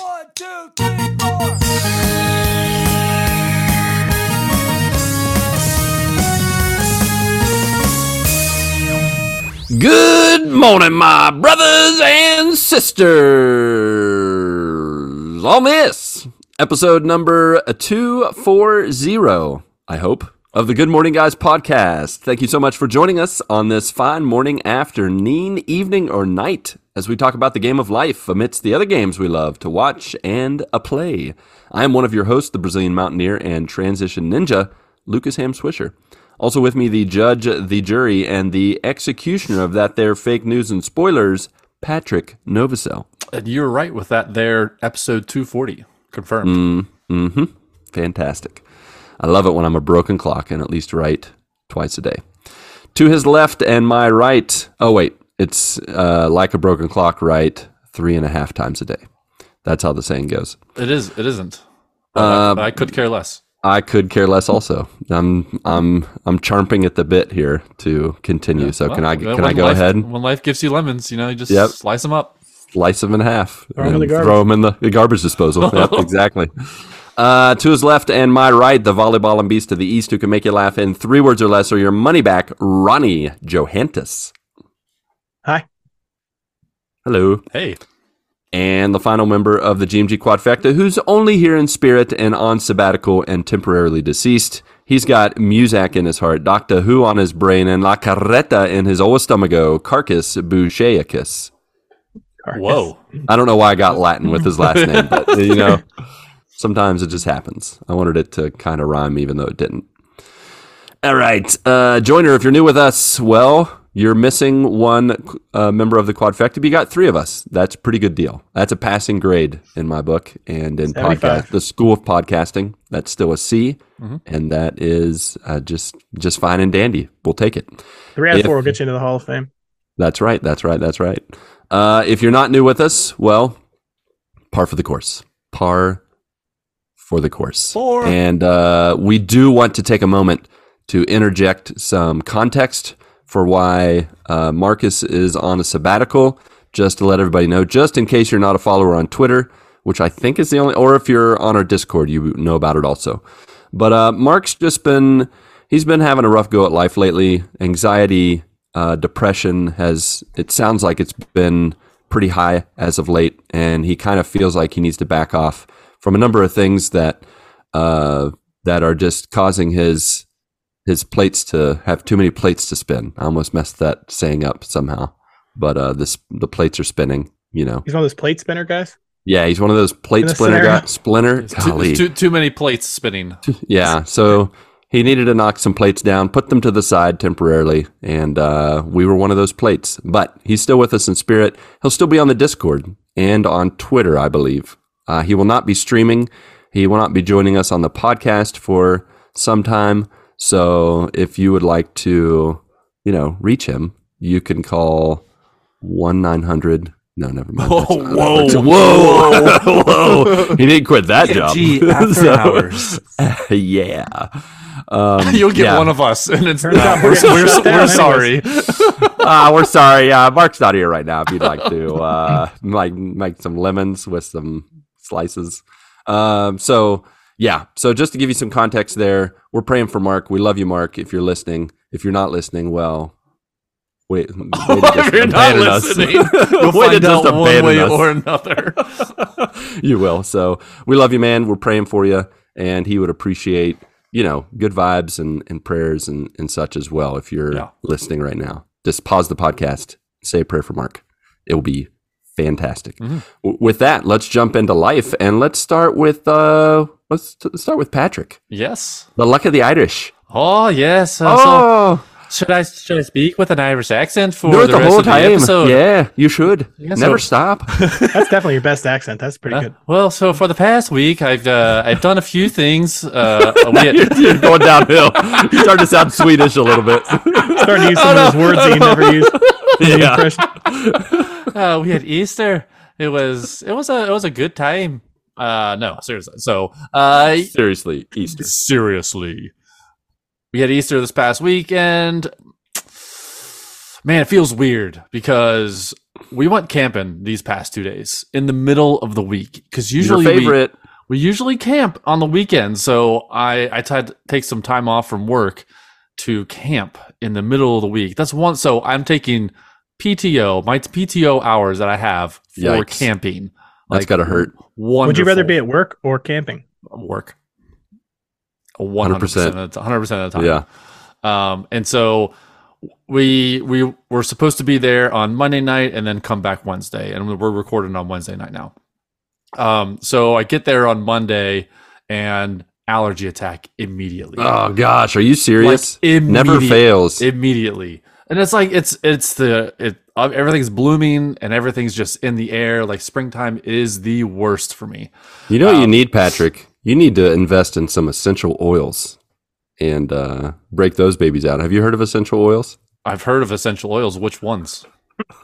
One, two, three, four. Good morning, my brothers and sisters. On miss episode number 240, I hope, of the Good Morning Guys podcast. Thank you so much for joining us on this fine morning, afternoon, evening, or night as we talk about the game of life amidst the other games we love to watch and a play. I am one of your hosts, the Brazilian Mountaineer and Transition Ninja, Lucas Ham Swisher. Also with me, the judge, the jury, and the executioner of that there fake news and spoilers, Patrick Novosel. And you're right with that there, episode 240. Confirmed. Mm-hmm. Fantastic. I love it when I'm a broken clock and at least write twice a day. To his left and my right. Oh wait, it's uh, like a broken clock, right? Three and a half times a day. That's how the saying goes. It is. It isn't. Uh, I, I could care less. I could care less. Also, I'm I'm I'm charmping at the bit here to continue. so can I can I go life- ahead? When life gives you lemons, you know, you just Yep. slice them up. slice them in half, Throw 'em in the throw them in the, the garbage disposal. yep, exactly. Uh, to his left and my right, the volleyball and beast to the east who can make you laugh in three words or less, or your money back, Ronnie Johantis. Hi. Hello. Hey, And the final member of the GMG Quadfecta, who's only here in spirit and on sabbatical and temporarily deceased. He's got Muzak in his heart, Doctor Who on his brain, and La Carreta in his ostomago, Carcass Boucheicus. whoa. I don't know why I got Latin with his last name, but you know, sometimes it just happens. I wanted it to kind of rhyme, even though it didn't. All right, uh, joiner, if you're new with us, well, you're missing one uh, member of the quadfecta. You got three of us. That's a pretty good deal. That's a passing grade in my book, and in 75. podcast, the School of Podcasting, that's still a C, and that is uh, just just fine and dandy. We'll take it. Three out of four will get you into the Hall of Fame. That's right. That's right. That's right. Uh, if you're not new with us, well, par for the course. Par for the course. Four. And uh, we do want to take a moment to interject some context for why uh, Marcus is on a sabbatical, just to let everybody know, just in case you're not a follower on Twitter, which I think is the only, or if you're on our Discord, you know about it also. But uh, Mark's just been, he's been having a rough go at life lately. Anxiety, uh, depression has, it sounds like it's been pretty high as of late. And he kind of feels like he needs to back off from a number of things that, uh, that are just causing his, his plates to have too many plates to spin. I almost messed that saying up somehow, but uh, this the plates are spinning. You know, He's one of those plate spinner guys. yeah, he's one of those plate In a splinter scenario. guy. Splinter, It's too, golly, too, too many plates spinning. yeah. So he needed to knock some plates down, put them to the side temporarily, and uh, we were one of those plates. But he's still with us in spirit. He'll still be on the Discord and on Twitter, I believe. Uh, he will not be streaming. He will not be joining us on the podcast for some time. So if you would like to, you know, reach him, you can call one nine hundred. No, never mind. That's not- whoa, whoa, whoa! He didn't quit that job. Gee, after So- hours. yeah. Um, You'll get yeah. one of us, and it's not. We're, we're we're, we're sorry. Ah, we're sorry. Uh, Mark's not here right now. If you'd like to, uh, like make some lemons with some slices. Um, so yeah. So just to give you some context, there, we're praying for Mark. We love you, Mark. If you're listening, if you're not listening, well, wait. way to If you're not listening, you'll find out one way us. or another. you will. So we love you, man. We're praying for you, and he would appreciate, you know, good vibes and, and prayers and, and such as well. If you're Yeah. listening right now, just pause the podcast, say a prayer for Mark. It will be fantastic. Mhm. W- with that, let's jump into life, and let's start with uh, let's t- start with Patrick, Yes. the luck of the Irish. Oh yes. Uh, Oh, so should I should I speak with an Irish accent for do the, the, rest whole of the time. episode? Yeah, you should. Yeah, Never so- stop. That's definitely your best accent. That's pretty Uh, good. well, so for the past week, I've uh, I've done a few things. Uh, we had, you're, you're going downhill. You start to sound Swedish a little bit. Starting to use some of those words that you never use. Yeah. impression. uh, we had Easter. It was it was a it was a good time. Uh, no, seriously. So, uh, Seriously, Easter. seriously, we had Easter this past week, and man, it feels weird because we went camping these past two days in the middle of the week because usually Your we- favorite. we usually camp on the weekends, so I I tried to take some time off from work to camp in the middle of the week. That's one. So I'm taking PTO, my PTO hours that I have for Yikes. camping. That's gotta hurt. Wonderful. Would you rather be at work or camping? work? One hundred percent, 100%. one hundred percent of the time. Yeah. Um, and so we we were supposed to be there on Monday night and then come back Wednesday, and we're recording on Wednesday night now. Um, so I get there on Monday and allergy attack immediately. Oh gosh, are you serious? Like, Never fails. immediately. And it's like it's it's the it everything's blooming and everything's just in the air. Like springtime is the worst for me. you know what you um, need, Patrick? You need to invest in some essential oils and uh, break those babies out. Have you heard of essential oils? I've heard of essential oils. Which ones?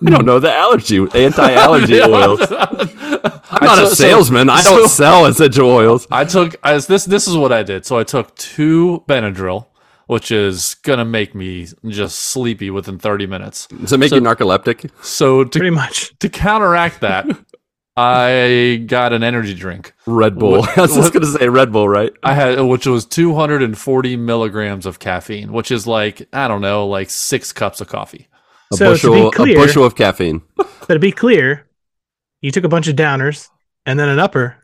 I don't know the allergy anti-allergy oils. I'm not a so- salesman. I don't so- sell essential oils. I took as this this is what I did. So I took two Benadryl, which is gonna make me just sleepy within 30 minutes. Does it make So- you narcoleptic? So to Pretty much. to counteract that, I got an energy drink. Red Bull. What- I was just gonna say Red Bull, right? I had which was 240 milligrams of caffeine, which is like I don't know, like six cups of coffee. A So, to be bushel, a bushel of caffeine. But to be clear, you took a bunch of downers and then an upper.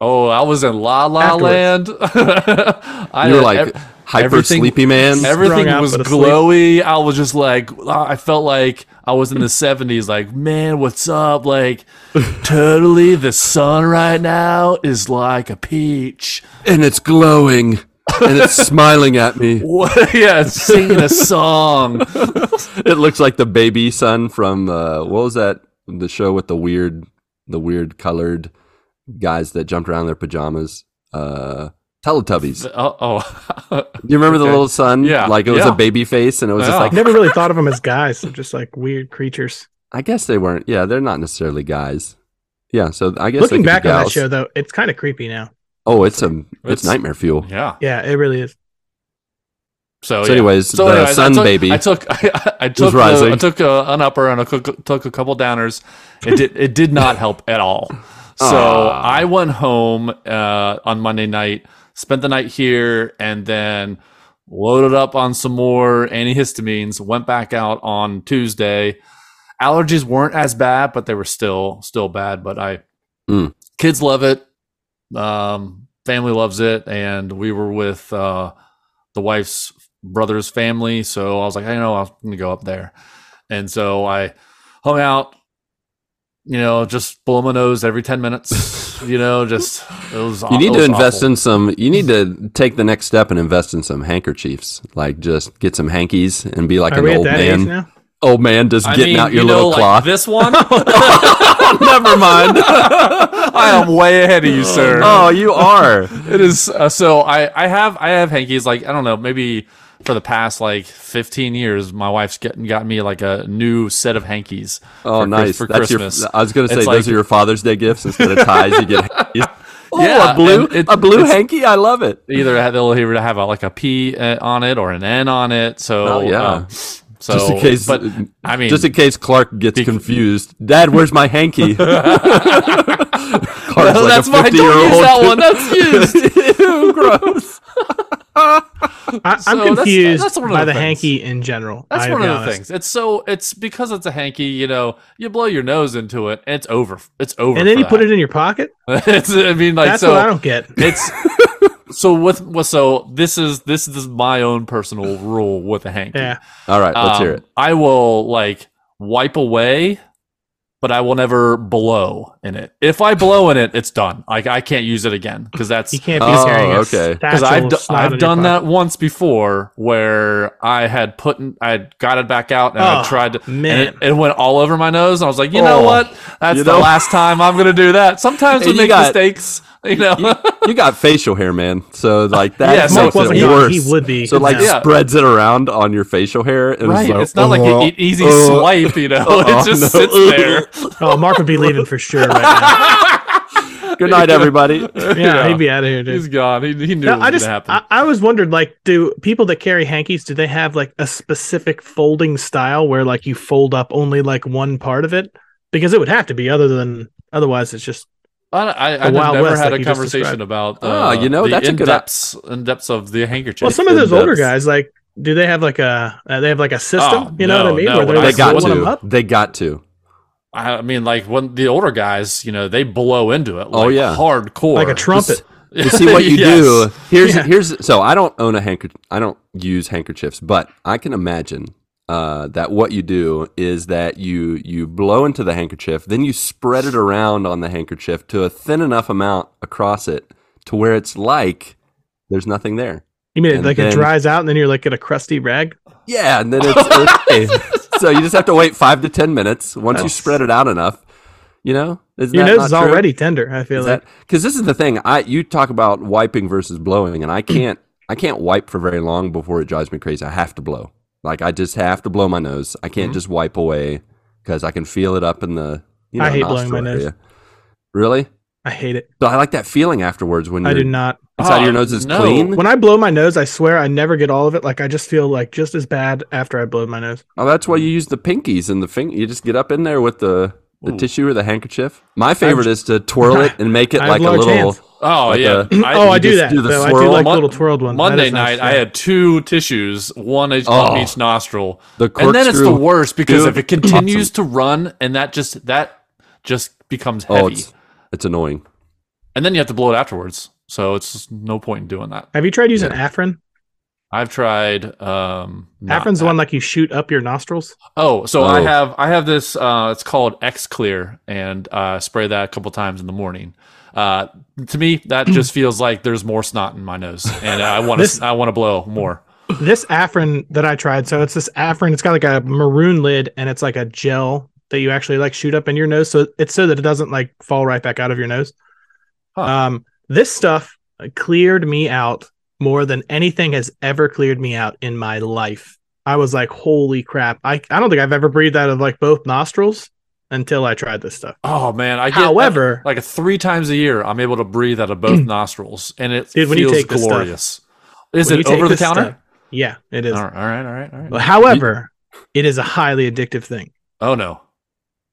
Oh, I was in La La Afterwards. Land. I You were like ev- hyper everything- sleepy man. everything was but asleep. glowy. I was just like, I felt like I was in the 70s. Like, man, what's up? Like, totally, the sun right now is like a peach. and it's glowing and it's smiling at me. What? yeah, it's singing a song. It looks like the baby sun from uh, what was that? The show with the weird, the weird colored guys that jumped around in their pajamas. Uh, Teletubbies. Oh, oh. You remember the little son? Yeah, like it was yeah. a baby face, and it was just like never really thought of them as guys. They're just like weird creatures. I guess they weren't. Yeah, they're not necessarily guys. Yeah, so I guess Looking they could back be on that show, though, it's kind of creepy now. Oh, it's a it's, It's- nightmare fuel. yeah. Yeah, it really is. So, So yeah. anyways, the anyways, sun I took, baby I took, I, I took, uh, rising. the, I took a, an upper and I took, took a couple downers. It did, it did not help at all. Ah. So Aw. I went home uh, on Monday night, spent the night here, and then loaded up on some more antihistamines. Went back out on Tuesday. Allergies weren't as bad, but they were still still bad. But I, Mm. kids love it. Um, family loves it, and we were with uh, the wife's brother's family. So I was like, I know I'm gonna go up there, and so I hung out. You know, just blow my nose every ten minutes. you know, just it was. You need it to invest awful. in some. You need to take the next step and invest in some handkerchiefs. Like just get some hankies and be like Are an old man. Old man just I getting mean, out your you know, little like cloth. this one. Never mind. I am way ahead of you, sir. oh, you are. It is uh, so. I I have I have hankies. Like I don't know, maybe for the past like 15 years, my wife's getting got me like a new set of hankies. Oh, for, nice. for That's Christmas. your. I was gonna say It's those like- are your Father's Day gifts instead of ties. You get. hankies. Oh, Yeah, a blue, it- a blue hanky. I love it. Either they'll either have a, like a P uh, on it or an N on it. So Oh, yeah. um, so just in case. but I mean, just in case Clark gets Be- confused. Dad, where's my hanky? Clark's No, like that's a mine. 50 Don't year use old. that one. That's used. Ew, gross. I, So I'm that's- confused that's one of by the the things. hanky in general. That's I one of the honest. things. It's so it's because it's a hanky. You know, you blow your nose into it, and it's over. It's over. And then for you put it in your pocket. it's, I mean, like That's so. what I don't get. it's so with well, so this is this is my own personal rule with a hanky. Yeah, All right, let's Um, hear it. I will like wipe away, but I will never blow in it. If I blow in it, it's done. Like I can't use it again because that's you can't be Oh, carrying a okay. because I've of d- snot in I've your done that once before where I had put in, I had got it back out and I Oh, tried to man. and it, it went all over my nose and I was like, you know Oh. what? That's You the know- last time I'm gonna do that. Sometimes we make got- mistakes, you know. You got facial hair, man. So like that Yeah, makes so Mark wasn't it worse. he would be. So like. Yeah. spreads it around on your facial hair. And right. It's, It's not like uh, an e- easy uh, swipe, you know. uh, it just no. sits there. oh, Mark would be leaving for sure right now. Good night, everybody. Yeah, he'd be out of here, dude. He's gone. He, he knew No, it I just happen. I, I was wondered like do people that carry hankies do they have like a specific folding style where like you fold up only like one part of it because it would have to be other than otherwise it's just I, I, I never West, had like a conversation described. about Oh, uh, you know, the that's a in good- depths in depths of the handkerchief. well some of those older in-depth. guys like do they have like a uh, they have like a system Oh, you know what I mean no, where they're when I They like got rolling them to. up They got to. I mean, like when the older guys, you know, they blow into it. Like Oh, yeah. hardcore, like a trumpet You see what you Yes. do. Here's Yeah. here's so I don't own a handker I don't use handkerchiefs, but I can imagine uh, that what you do is that you you blow into the handkerchief, then you spread it around on the handkerchief to a thin enough amount across it to where it's like there's nothing there. you mean And like then- it dries out and then you're like at a crusty rag Yeah, and then it's okay. so you just have to wait five to ten minutes once you spread it out enough. You know, is your nose not is true? already tender I feel Is like because this is the thing? I you talk about wiping versus blowing, and I can't I can't wipe for very long before it drives me crazy. I have to blow. Like I just have to blow my nose. I can't Mhm. just wipe away because I can feel it up in the. You know, I hate blowing my nose. area. Really? I hate it But I like that feeling afterwards when I do not inside of your Oh, nose is no. clean. when I blow my nose I swear I never get all of it like I just feel like just as bad after I blow my nose Oh, that's why you use the pinkies and the finger. You just get up in there with the the Ooh. tissue or the handkerchief. My favorite is to twirl it and make it I like a little. hands. Oh Like yeah. a- oh, I do that. do the though. I swirl. do like Mon- little twirled ones. Monday is nice, night, I yeah. had two tissues, one each Oh. on each nostril, The and then it's the worst because Dude, if it continues to run and that just that just becomes heavy, Oh, it's it's annoying. and then you have to blow it afterwards. So it's just no point in doing that. Have you tried using Afrin? I've tried. Um, not Afrin's the one like you shoot up your nostrils. Oh, so I Oh. have I have this. Uh, it's called Xlear, and uh, spray that a couple times in the morning. Uh, to me, that just feels like there's more snot in my nose, and I want to I want to blow more. This Afrin that I tried, so it's this Afrin. It's got like a maroon lid, and it's like a gel that you actually like shoot up in your nose. So it's so that it doesn't like fall right back out of your nose. Huh. Um, this stuff cleared me out more than anything has ever cleared me out in my life. I was like, holy crap! I I don't think I've ever breathed out of like both nostrils until I tried this stuff. Oh man, I get However, like three times a year, I'm able to breathe out of both nostrils, and it Dude, when you feels take stuff- glorious. Is when it over the counter? stuff- yeah, it is. All right, all right, all right, all right. However, it is a highly addictive thing. Oh no,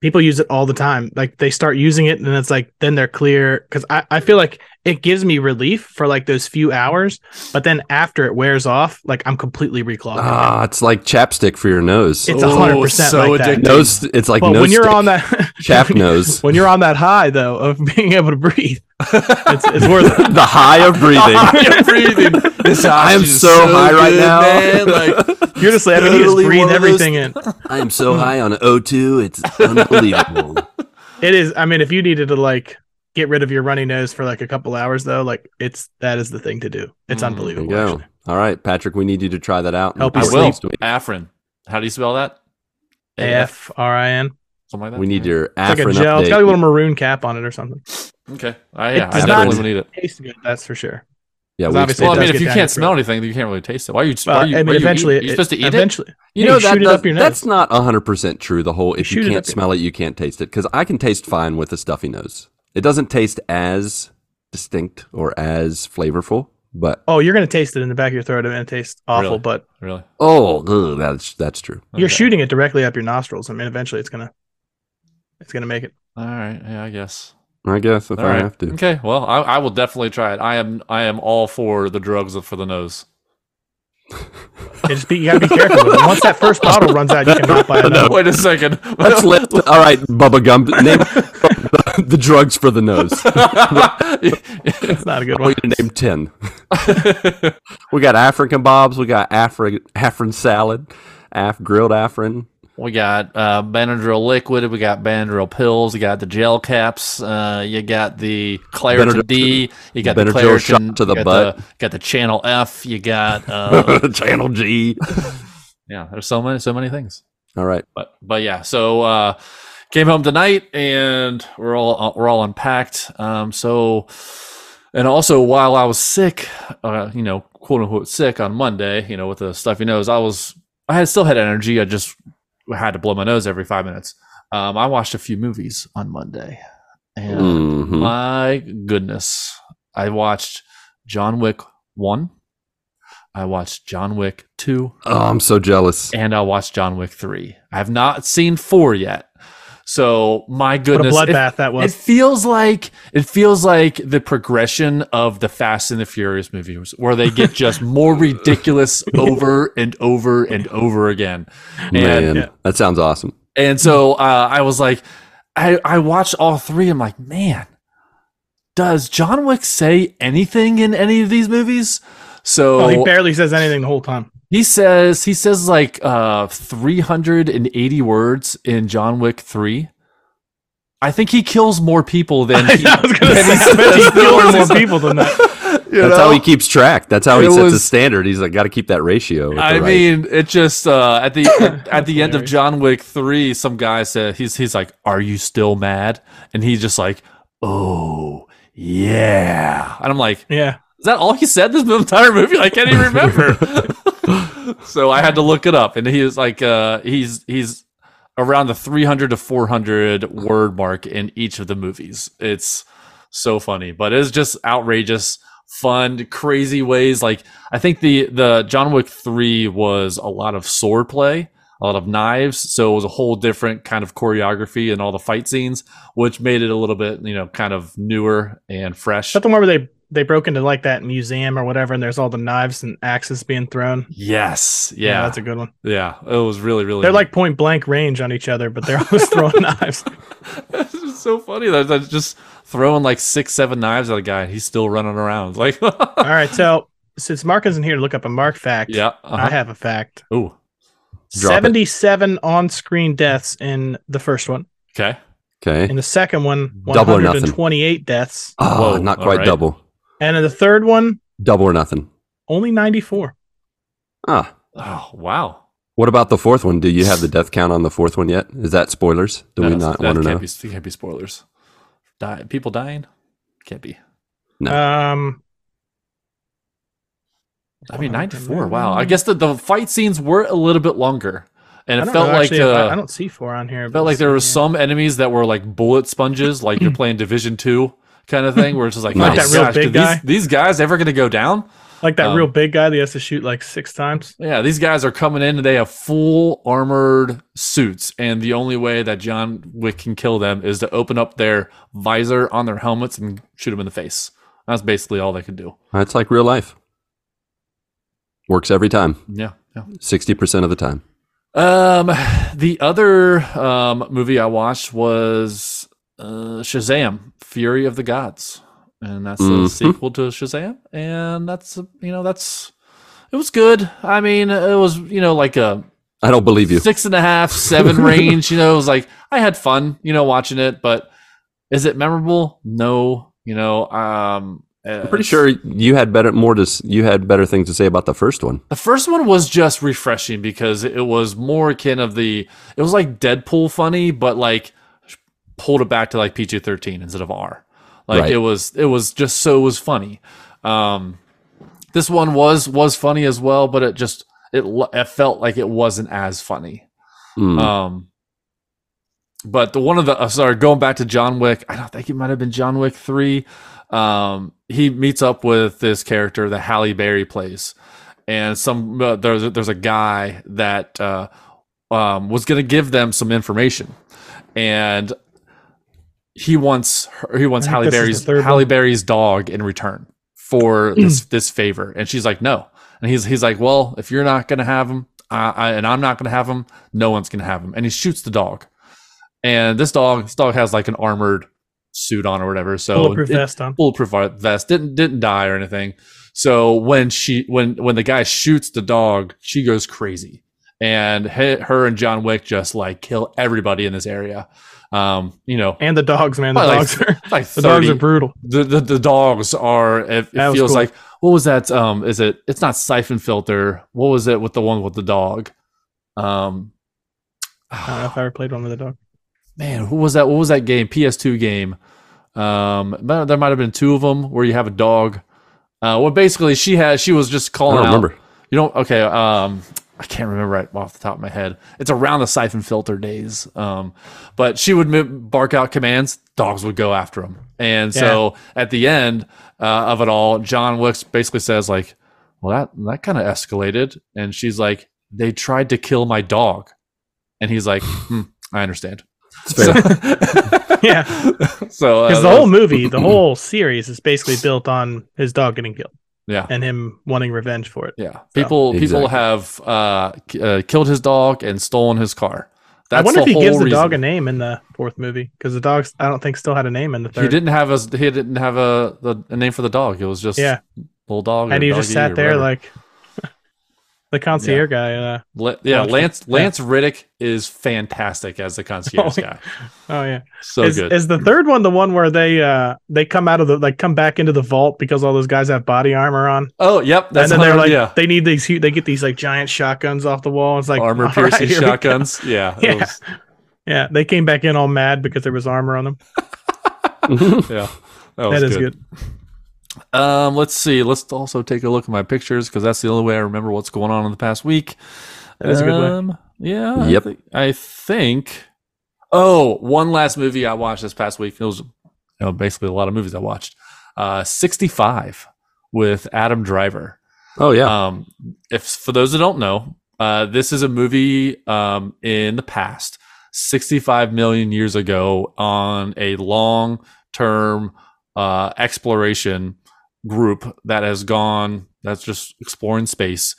People use it all the time. Like they start using it and it's like then they're clear because I, I feel like it gives me relief for like those few hours, but then after it wears off, like I'm completely reclogged. again. Ah, it's like chapstick for your nose. It's Oh, 100% so like that. addictive. nose. It's like but nose when you're stick. on that Chap nose. when you're on that high though of being able to breathe, it's, it's worth the high of breathing. I'm breathing. This I am oxygen's so high right good, now. man. Like, You're just like, I mean, you just Totally breathe one of those- everything in. I am so high on O2. It's unbelievable. It is. I mean, if you needed to like get rid of your runny nose for like a couple hours though, like it's that is the thing to do. It's Mm, there unbelievable. you go. actually. All right, Patrick, we need you to try that out. Help I you will. sleep. Afrin. How do you spell that? F R I N. Something like that. We need your It's like a Afrin gel. It's update. got a little maroon cap on it or something. Okay. I, yeah, It's I not- definitely will need it. Tastes good, that's for sure. Yeah, we obviously Well, I mean, if you can't smell throat. anything, then you can't really taste it. Why are you? Well, why are you, I mean, are you eventually, you're supposed to eat it. eventually, You you know shoot that it does, up your nose. that's not 100% true the whole if you, shoot it can't up your- smell it you can't taste it cuz I can taste fine with a stuffy nose. It doesn't taste as distinct or as flavorful, but Oh, you're gonna taste it in the back of your throat, and it tastes awful. Really? But Really? oh, ugh, that's that's true. you're Okay. shooting it directly up your nostrils. I mean, eventually, it's gonna, it's gonna make it. All right. Yeah, I guess. I guess if All I right. have to. Okay. Well, I, I will definitely try it. I am. I am all for the drugs for the nose. You just be, you gotta be careful. Once that first bottle runs out, you cannot buy another. one. Wait a second. Let's let, all right, Bubba Gump. Name the drugs for the nose. It's not a good I one. want you to name ten. We got African bobs. We got Afri Afrin salad, Af grilled Afrin. We got uh, Benadryl liquid. We got Benadryl pills. You got the gel caps. Uh, you got the Claritin Benadryl- D. You got Benadryl the Claritin shot to the got butt. The, got the Channel F. You got uh, Channel G. yeah. There's so many, so many things. All right. but but yeah so uh came home tonight and we're all we're all unpacked um so and also while i was sick uh you know quote unquote sick on monday you know with the stuffy nose i was i had still had energy i just had to blow my nose every five minutes um i watched a few movies on monday And Mhm. my goodness, I watched John Wick 1, I watched John Wick 2, Oh, I'm so jealous. and I watched John Wick 3. I have not seen 4 yet. So, my What a goodness. it- bloodbath that was. It feels like it feels like the progression of the Fast and the Furious movies, where they get just more ridiculous over and over and over again. And Man, Yeah. that sounds awesome. and so uh, I was like, I I watched all three. I'm like, man, does John Wick say anything in any of these movies? So Well, he barely says anything the whole time. He says he says like uh 380 words in John Wick 3. I think he kills more people than he, I was gonna than say, he I he says more people than that. You That's know? how he keeps track. That's how he sets was- his standard. He's like, got to keep that ratio. I right- mean, it just uh, at the at, at the end of. John Wick three, some guy said he's he's like, "Are you still mad?" And he's just like, "Oh yeah," and I'm like, Yeah. "Is that all he said this entire movie? I can't even remember." So I had to look it up, and he is like, uh, "He's he's around the 300 to 400 word mark in each of the movies." It's so funny, but it's just outrageous, fun, crazy ways. Like I think the the John Wick three was a lot of sword play, a lot of knives, so it was a whole different kind of choreography and all the fight scenes, which made it a little bit you know kind of newer and fresh. Is that the one where they they broke into like that museum or whatever, and there's all the knives and axes being thrown? Yes, yeah, that's a good one. yeah. It was really really. They're like point blank range on each other, but they're always throwing knives. it's just so funny that they're just throwing like six seven knives at a guy, and he's still running around like. All right, so since Mark isn't here to look up a Mark fact, yeah. I Uh-huh. have a fact. Ooh. Drop it. 77 on-screen deaths in the first one. Okay. okay. In the second one, Double or nothing. 128 deaths. Oh, Whoa, not quite right. double. And in the third one, Double or nothing. only 94. Ah. Oh wow. What about the fourth one? Do you have the death count on the fourth one yet? Is that spoilers? Do we not want to know? Be, can't be spoilers. Die, people dying can't be. No. Um, I mean, ninety four. Wow. I guess the, the fight scenes were a little bit longer, and it felt know, like actually, I, uh, I don't see four on here. but felt like there were here. some enemies that were like bullet sponges, like you're playing Division Two kind of thing, where it's just like, Like oh that real gosh, big did these, guy? these guys ever going to go down? like that um, real big guy that has to shoot like six times. Yeah, these guys are coming in and they have full armored suits, and the only way that John Wick can kill them is to open up their visor on their helmets and shoot them in the face. That's basically all they can do. That's like real life. Works every time. Yeah, yeah. 60% of the time. Um, the other um movie I watched was uh, Shazam: Fury of the Gods, and that's Mhm. a sequel to Shazam, and that's uh, you know that's it was good. I mean, it was you know like a I don't believe you. six and a half, seven range. You know, it was like I had fun, you know, watching it, but is it memorable? No. You know, um, I'm pretty sure you had better more to you had better things to say about the first one. The first one was just refreshing because it was more akin of the it was like Deadpool funny, but like pulled it back to like PG thirteen instead of R. Like Right. it was it was just so it was funny. Um this one was was funny as well, but it just it, it felt like it wasn't as funny. Mm. Um but the one of the uh, sorry, going back to John Wick, I don't think it might have been John Wick three. Um, he meets up with this character that Halle Berry plays, and some uh, there's there's a guy that uh, um, was going to give them some information, and he wants her, he wants Halle this is the Berry's Halle one. Berry's dog in return for this this favor, and she's like no, and he's he's like well if you're not going to have him, I, I, and I'm not going to have him, no one's going to have him, and he shoots the dog, and this dog this dog has like an armored suit on or whatever, so Bulletproof vest on. bulletproof vest. Didn't didn't die or anything. So when she when when the guy shoots the dog she goes crazy and he, her and john wick just like kill everybody in this area um you know And the dogs, man. The Probably like- dogs are like the dogs are brutal. the, the the dogs are it, it feels cool. like what was that um is it it's not Syphon Filter what was it with the one with the dog um I don't know if I ever played one with a dog. man, who was that? What was that game? PS2 game. Um, but there might have been two of them where you have a dog. Uh, well, basically, she has. She was just I calling don't out. remember. You don't. Okay. Um, I can't remember right off the top of my head. It's around the Syphon Filter days. Um, but she would bark out commands, dogs would go after him. And so at the end uh, of it all, John Wicks basically says like, "Well, that that kind of escalated," and she's like, "They tried to kill my dog," and he's like, hmm, "I understand." It's fair. Yeah. so uh, Because the whole movie, the whole series is basically built on his dog getting killed yeah. and him wanting revenge for it. Yeah, people people Exactly. have uh, uh, killed his dog and stolen his car. That's I wonder if he whole gives the reason. dog a name in the fourth movie because the dogs, I don't think, still had a name in the third. He didn't have a he didn't have a, the, a name for the dog. It was just Yeah. little dog. and he just sat there whatever. like the concierge guy. Uh, La- yeah, watching. Lance Yeah. Lance Reddick is fantastic as the concierge Oh, guy. oh yeah, So is, good. is the third one the one where they uh they come out of the like come back into the vault because all those guys have body armor on, oh, yep. That's and then they're like yeah. they need these they get these like giant shotguns off the wall. It's like armor piercing right, here we go. shotguns. Yeah, Yeah. was- Yeah, they came back in all mad because there was armor on them. yeah. That, was That is good. good. Um, let's see. Let's also take a look at my pictures because that's the only way I remember what's going on in the past week. That is a good way. Um, Yeah. Yep. I, thi- I think. Oh, one last movie I watched this past week. It was you know, basically a lot of movies I watched. Uh, 65 with Adam Driver. oh yeah. Um, if for those that don't know, uh, this is a movie um, in the past, 65 million years ago, on a long term uh, exploration group that has gone, that's just exploring space.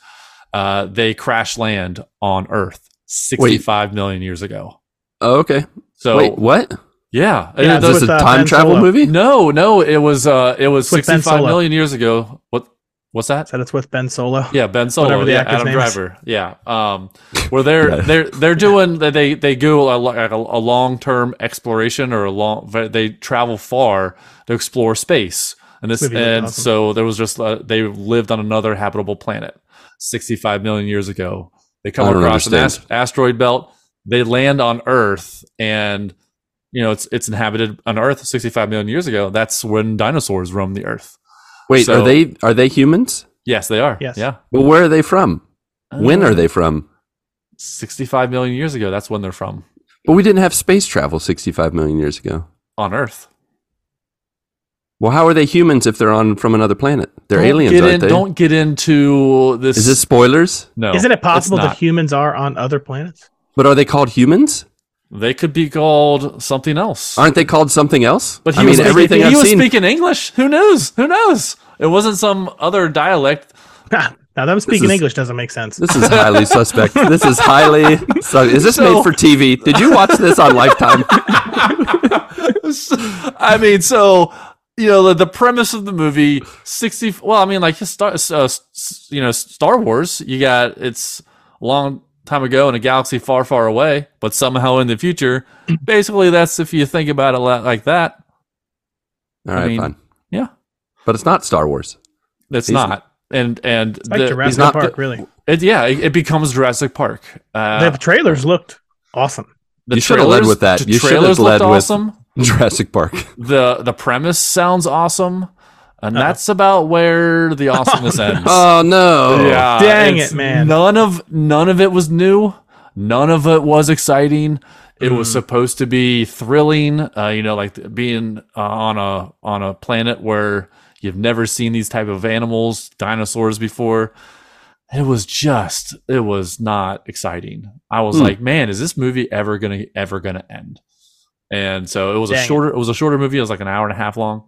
Uh, they crash land on Earth 65 million years ago. oh, okay. So, Wait, what? yeah. Yeah, Is this a time Ben travel Solo. movie? no, no, it was uh, it was With Ben 65 Solo. million years ago. What? What's that? Said it's with Ben Solo. Yeah, Ben Solo, Whatever the yeah, actor's Adam name is. Driver, yeah. Um, where they're Yeah. they're they're doing they they go a, like a, a long term exploration or a long they travel far to explore space, and this Movie and awesome. so there was just uh, they lived on another habitable planet, sixty five million years ago. They come I don't across an understand. ast- asteroid belt. They land on Earth, and you know it's it's inhabited on Earth sixty five million years ago. That's when dinosaurs roamed the Earth. Wait, So- are they are they humans? Yes, they are. Yes. Yeah. But where are they from? When Uh, are they from? 65 million years ago. That's when they're from But we didn't have space travel 65 million years ago. on Earth. Well, how are they humans if they're on from another planet? They're Don't aliens, Get aren't in, they? Don't get into this. Is this spoilers? no? Isn't it possible that humans are on other planets? But are they called humans? they could be called something else? Aren't they called something else? but he I was mean, speaking, everything he I've was seen. speaking English. Who knows? Who knows? It wasn't some other dialect. now them speaking is- English doesn't make sense. This is highly suspect. This is highly. Su- is this So- made for TV? Did you watch this on Lifetime? I mean, so you know the, the premise of the movie sixty. Well, I mean, like Star, uh, you know, Star Wars. You got it's a long time ago in a galaxy far, far away, but somehow in the future. Basically, that's if you think about it like that. All right, mean, fine. yeah. But it's not Star Wars. it's He's- not. And and It's like the- Jurassic not Park, the- really. it, yeah, it, it becomes Jurassic Park. Uh, the trailers looked awesome. the You should have led with that. the You should have led looked with- awesome. Jurassic Park. the The premise sounds awesome, and Uh-huh. that's about where the awesomeness ends. Oh no! yeah, Dang it, man. None of none of it was new. None of it was exciting. It was Mm. supposed to be thrilling. Uh, you know, like being uh, on a on a planet where you've never seen these type of animals, dinosaurs before. It was just, it was not exciting. I was Hmm. like, man, is this movie ever gonna ever gonna end? And so it was a Dang it. shorter, it was a shorter movie. It was like an hour and a half long.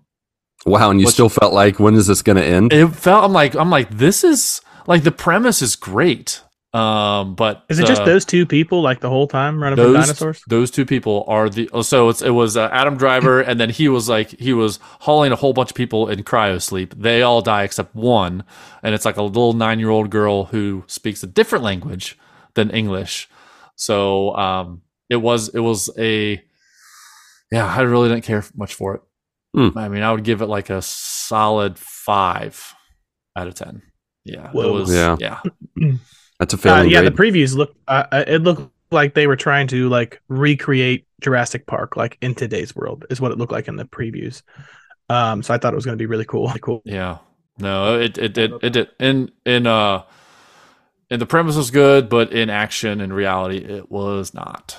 Wow, and you What's- still felt like when is this going to end? It felt, I'm like, I'm like, this is like the premise is great. Um, but Is it just uh, those two people like the whole time running from those dinosaurs? those two people are the oh, so it's it was uh, Adam Driver and then he was like he was hauling a whole bunch of people in cryo sleep. They all die except one, and it's like a little nine year old girl who speaks a different language than English. So um, it was it was a yeah. I really didn't care much for it. Hmm. I mean, I would give it like a solid five out of ten. Yeah, it was Yeah. yeah. That's a Uh, failing yeah, the previews look. Uh, uh, it looked like they were trying to like recreate Jurassic Park, like in today's world, is what it looked like in the previews. Um, so I thought it was going to be really cool. Really cool. Yeah. No, it it did it did in in uh And the premise was good, but in action and reality, it was not.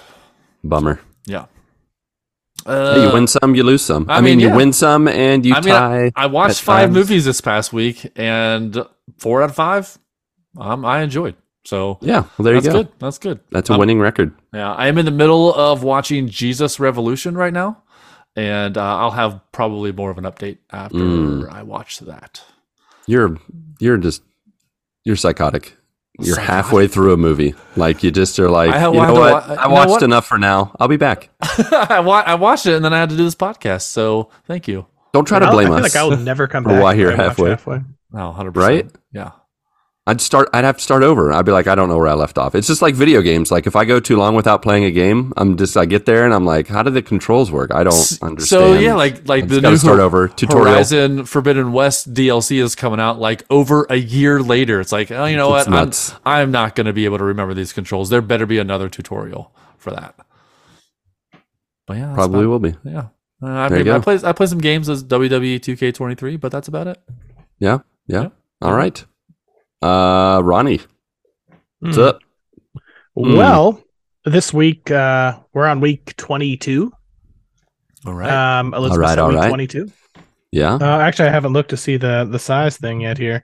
Bummer. Yeah. Hey, you Uh, win some, you lose some. I I, mean, mean, you win some and you I mean, tie. I watched five times. movies this past week, and four out of five, um, I enjoyed. So yeah, well, there you that's go. good. That's good. That's a Um, winning record. Yeah, I am in the middle of watching Jesus Revolution right now, and uh, I'll have probably more of an update after Mm. I watch that. You're you're just you're psychotic. You're Psychotic. halfway through a movie. Like you just are like, I you I know what? wa- I watched what? enough for now. I'll be back. I, wa- I watched it, and then I had to do this podcast. So thank you. Don't try to I'll- blame I feel us. like I will never come for back. why if you're I watch halfway. Oh, 100%. Right? Yeah. I'd start. I'd have to start over. I'd be like, I don't know where I left off. It's just like video games. Like if I go too long without playing a game, I'm just. I get there and I'm like, how do the controls work? I don't understand. So yeah, like like the new start over. Tutorial. Horizon Forbidden West DLC is coming out like over a year later. It's like, oh, you know It's what? I'm. I'm not going to be able to remember these controls. There better be another tutorial for that. But yeah, Probably about- will be. Yeah. Uh, I There you mean, I go. play I play some games as WWE 2K23, but that's about it. Yeah. Yeah. Yep. All right. Uh, Ronnie, what's Hmm. up? Mm. Well, this week uh, we're on week 22. All right. Um, Elizabeth's All right, on all week right. 22. Yeah. Uh, actually, I haven't looked to see the the size thing yet here.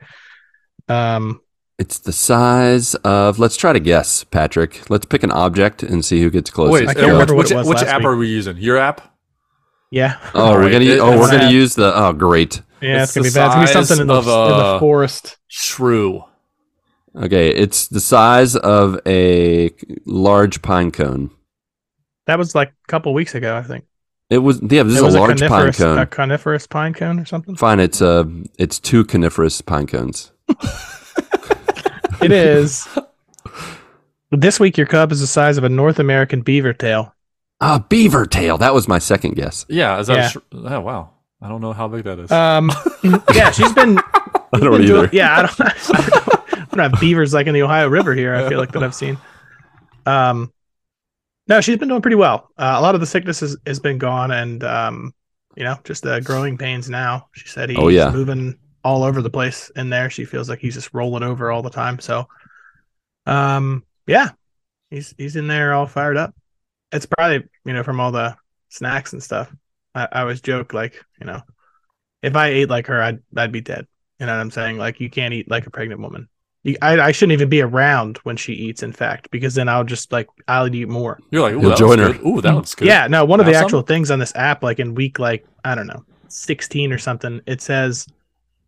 Um, It's the size of. Let's try to guess, Patrick. Let's pick an object and see who gets closest. Wait, I uh, can't remember which, it was which last app week. are we using? Your app? yeah, Oh, we're gonna. it- oh, we're gonna that. use the. Oh, great. Yeah, It's it's, gonna be bad. It's gonna be something in the, of, in the forest. Shrew. Okay, it's the size of a large pine cone. That was like a couple weeks ago, I think. It was. Yeah, this it is was a large pine coniferous, cone. a coniferous pine cone or something. Fine. It's uh It's two coniferous pine cones. It is. this week, your cub is the size of a North American beaver tail. Ah, beaver tail. That was my second guess. Yeah. Is that Yeah. A sh- oh, wow. I don't know how big that is. Um, yeah, she's been. I don't been doing- either. yeah, I don't, I don't. I don't have beavers like in the Ohio River here. I feel like that I've seen. Um, no, she's been doing pretty well. Uh, a lot of the sickness has, has been gone, and um, you know, just the growing pains now. She said he's Oh, yeah. moving all over the place in there. She feels like he's just rolling over all the time. So, um, yeah, he's he's in there all fired up. It's probably you know from all the snacks and stuff. I, I always joke like you know, if I ate like her, I'd I'd be dead. You know what I'm saying? Like you can't eat like a pregnant woman. You, I I shouldn't even be around when she eats. In fact, because then I'll just like I'll eat more. You're like, ooh, You'll that join her. good. Ooh, that looks good. Yeah, no, one of the Awesome. actual things on this app, like in week like I don't know, sixteen or something, it says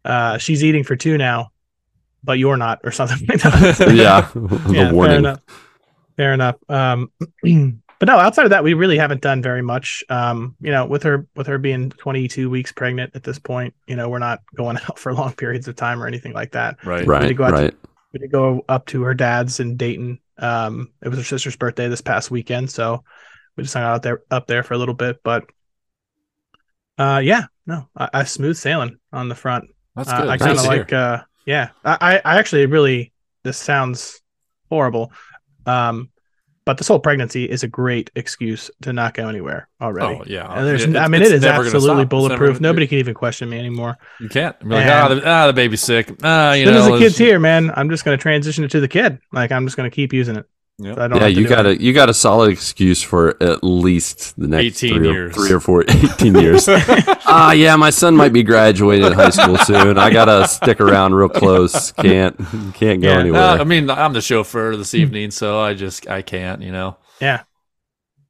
uh she's eating for two now, but you're not, or something like that. yeah. the yeah, fair enough. Fair enough. Um, but no, outside of that, we really haven't done very much. Um, you know, with her with her being 22 weeks pregnant at this point, you know, we're not going out for long periods of time or anything like that. Right. We Right. did go out to- Right. We did go up to her dad's in Dayton. Um, it was her sister's birthday this past weekend, so we just hung out there up there for a little bit. But uh, yeah, no, I, I smooth sailing on the front. That's Uh, good. I kind of to like, uh, yeah, I, I I actually really, this sounds horrible. Um, but this whole pregnancy is a great excuse to not go anywhere already. Oh yeah. And there's, It- I mean, it is absolutely bulletproof. Nobody can even question me anymore. You can't. Like, ah, the, ah, the baby's sick. Ah, you know. as the kid's here, man, I'm just going to transition it to the kid. Like I'm just going to keep using it. Yep. So I don't Yeah, you got it. a you got a solid excuse for at least the next 18 three or, years. three or four, 18 years. Ah, yeah, my son might be graduating high school soon. I gotta stick around real close. Can't can't go Yeah. anywhere. Uh, I mean, I'm the chauffeur this Hmm. evening, so I just I can't. You know. Yeah.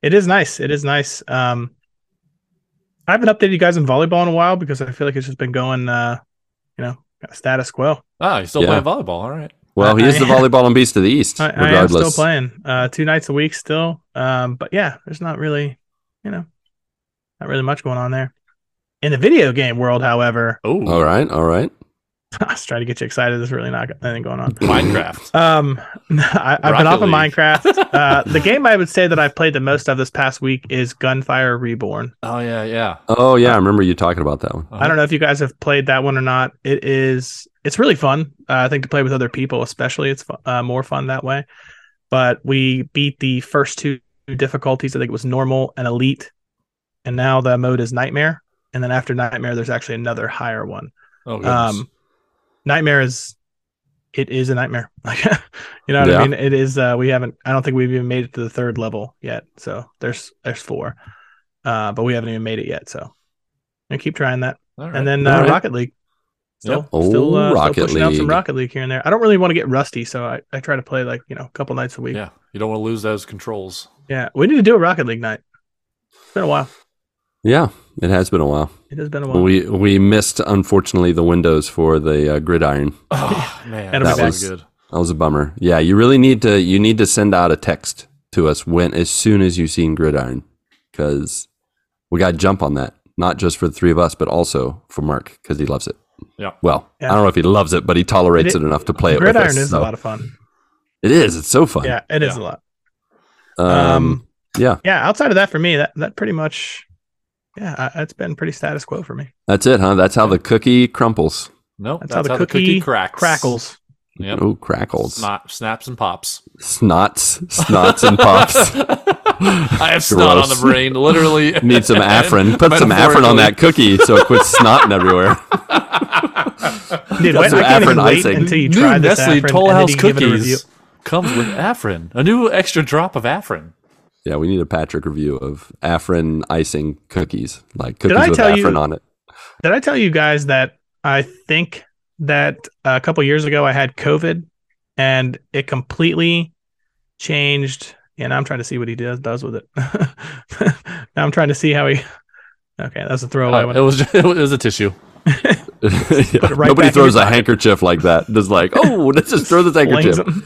It is nice. It is nice. Um I haven't updated you guys on volleyball in a while because I feel like it's just been going uh you know, status quo. Ah, you still Yeah. playing volleyball? All right. Well, he is the volleyball and beast of the east. I, I am still playing. Uh two nights a week still. Um but yeah, there's not really, you know, not really much going on there. In the video game world, however, Oh, all right, all right. I was trying to get you excited. There's really not anything going on. Minecraft. Um, I, I've Rocket been off of Minecraft. Uh, the game I would say that I've played the most of this past week is Gunfire Reborn. Oh yeah, yeah. Oh yeah, I remember you talking about that one. Uh-huh. I don't know if you guys have played that one or not. It is it's really fun. Uh, I think to play with other people, especially, it's uh, more fun that way. But we beat the first two difficulties. I think it was normal and elite, and now the mode is nightmare. And then after nightmare, there's actually another higher one. Oh. Um, nightmare is it is a nightmare. Like, you know what Yeah. I mean? It is. Uh, we haven't. I don't think we've even made it to the third level yet. So there's there's four, uh, but we haven't even made it yet. So I keep trying that, right. and then uh, right. Rocket League. Still, Yep. Oh, still, uh, Rocket still pushing out some Rocket League here and there. I don't really want to get rusty, so I, I try to play like you know a couple nights a week. yeah, you don't want to lose those controls. Yeah, we need to do a Rocket League night. It's been a while. Yeah, it has been a while. It has been a while. We we missed unfortunately the windows for the uh, gridiron. Oh man, That'll that was good. That was a bummer. Yeah, you really need to you need to send out a text to us when as soon as you've seen gridiron because we got to jump on that. Not just for the three of us, but also for Mark because he loves it. Yeah. Well, Yeah. I don't know if he loves it, but he tolerates It- it, enough to play it. Gridiron with us, is so- a lot of fun. It is. It's so fun. Yeah, it is Yeah. a lot. Um, Um, yeah. Yeah, outside of that, for me, that that pretty much, yeah, I, it's been pretty status quo for me. That's it, huh? That's how the cookie crumples. Nope, That's, how the cookie, cracks. crackles. Yep. Oh, crackles. Snot, snaps and pops. Snots, snots, and pops. I have snot on the brain. Literally Need some Afrin. Put some Afrin on that cookie so it quits snotting everywhere. Dude, Got wait, some I can't even Afrin wait icing. until you New this Nestle Afrin Toll and then House you give it a review. cookies comes with Afrin, a new extra drop of Afrin. Yeah, we need a Patrick review of Afrin icing cookies, like Did cookies I with tell Afrin you- on it. Did I tell you guys that I think that a couple years ago I had COVID and it completely changed. And I'm trying to see what he does does with it. now I'm trying to see how he. Okay, that's a throwaway Uh, one. it was just, it was a tissue. Yeah. right Nobody throws a pocket. handkerchief like that. Just like, oh, let's just throw this handkerchief, them.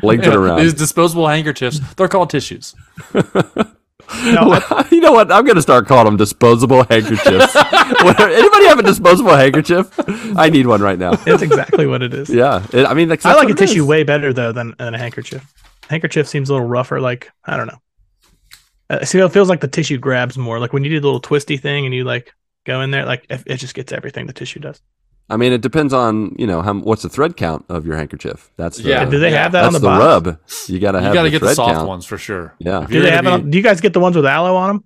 flings it around. These disposable handkerchiefs, they're called tissues. No, I- you know what? I'm going to start calling them disposable handkerchiefs. Anybody have a disposable handkerchief? I need one right now. it's exactly what it is. Yeah, it, I mean, I like a tissue is. way better though than, than a handkerchief. Handkerchief seems a little rougher. Like I don't know. Uh, see, it feels like the tissue grabs more. Like when you do the little twisty thing and you like go in there, like it, it just gets everything the tissue does. I mean, it depends on you know how what's the thread count of your handkerchief. That's the, Yeah. do they yeah, have that on the, the, box? rub. You got to You got to the get the soft count. ones for sure. Yeah. If Do you're they gonna have it? be- On, do you guys get the ones with aloe on them?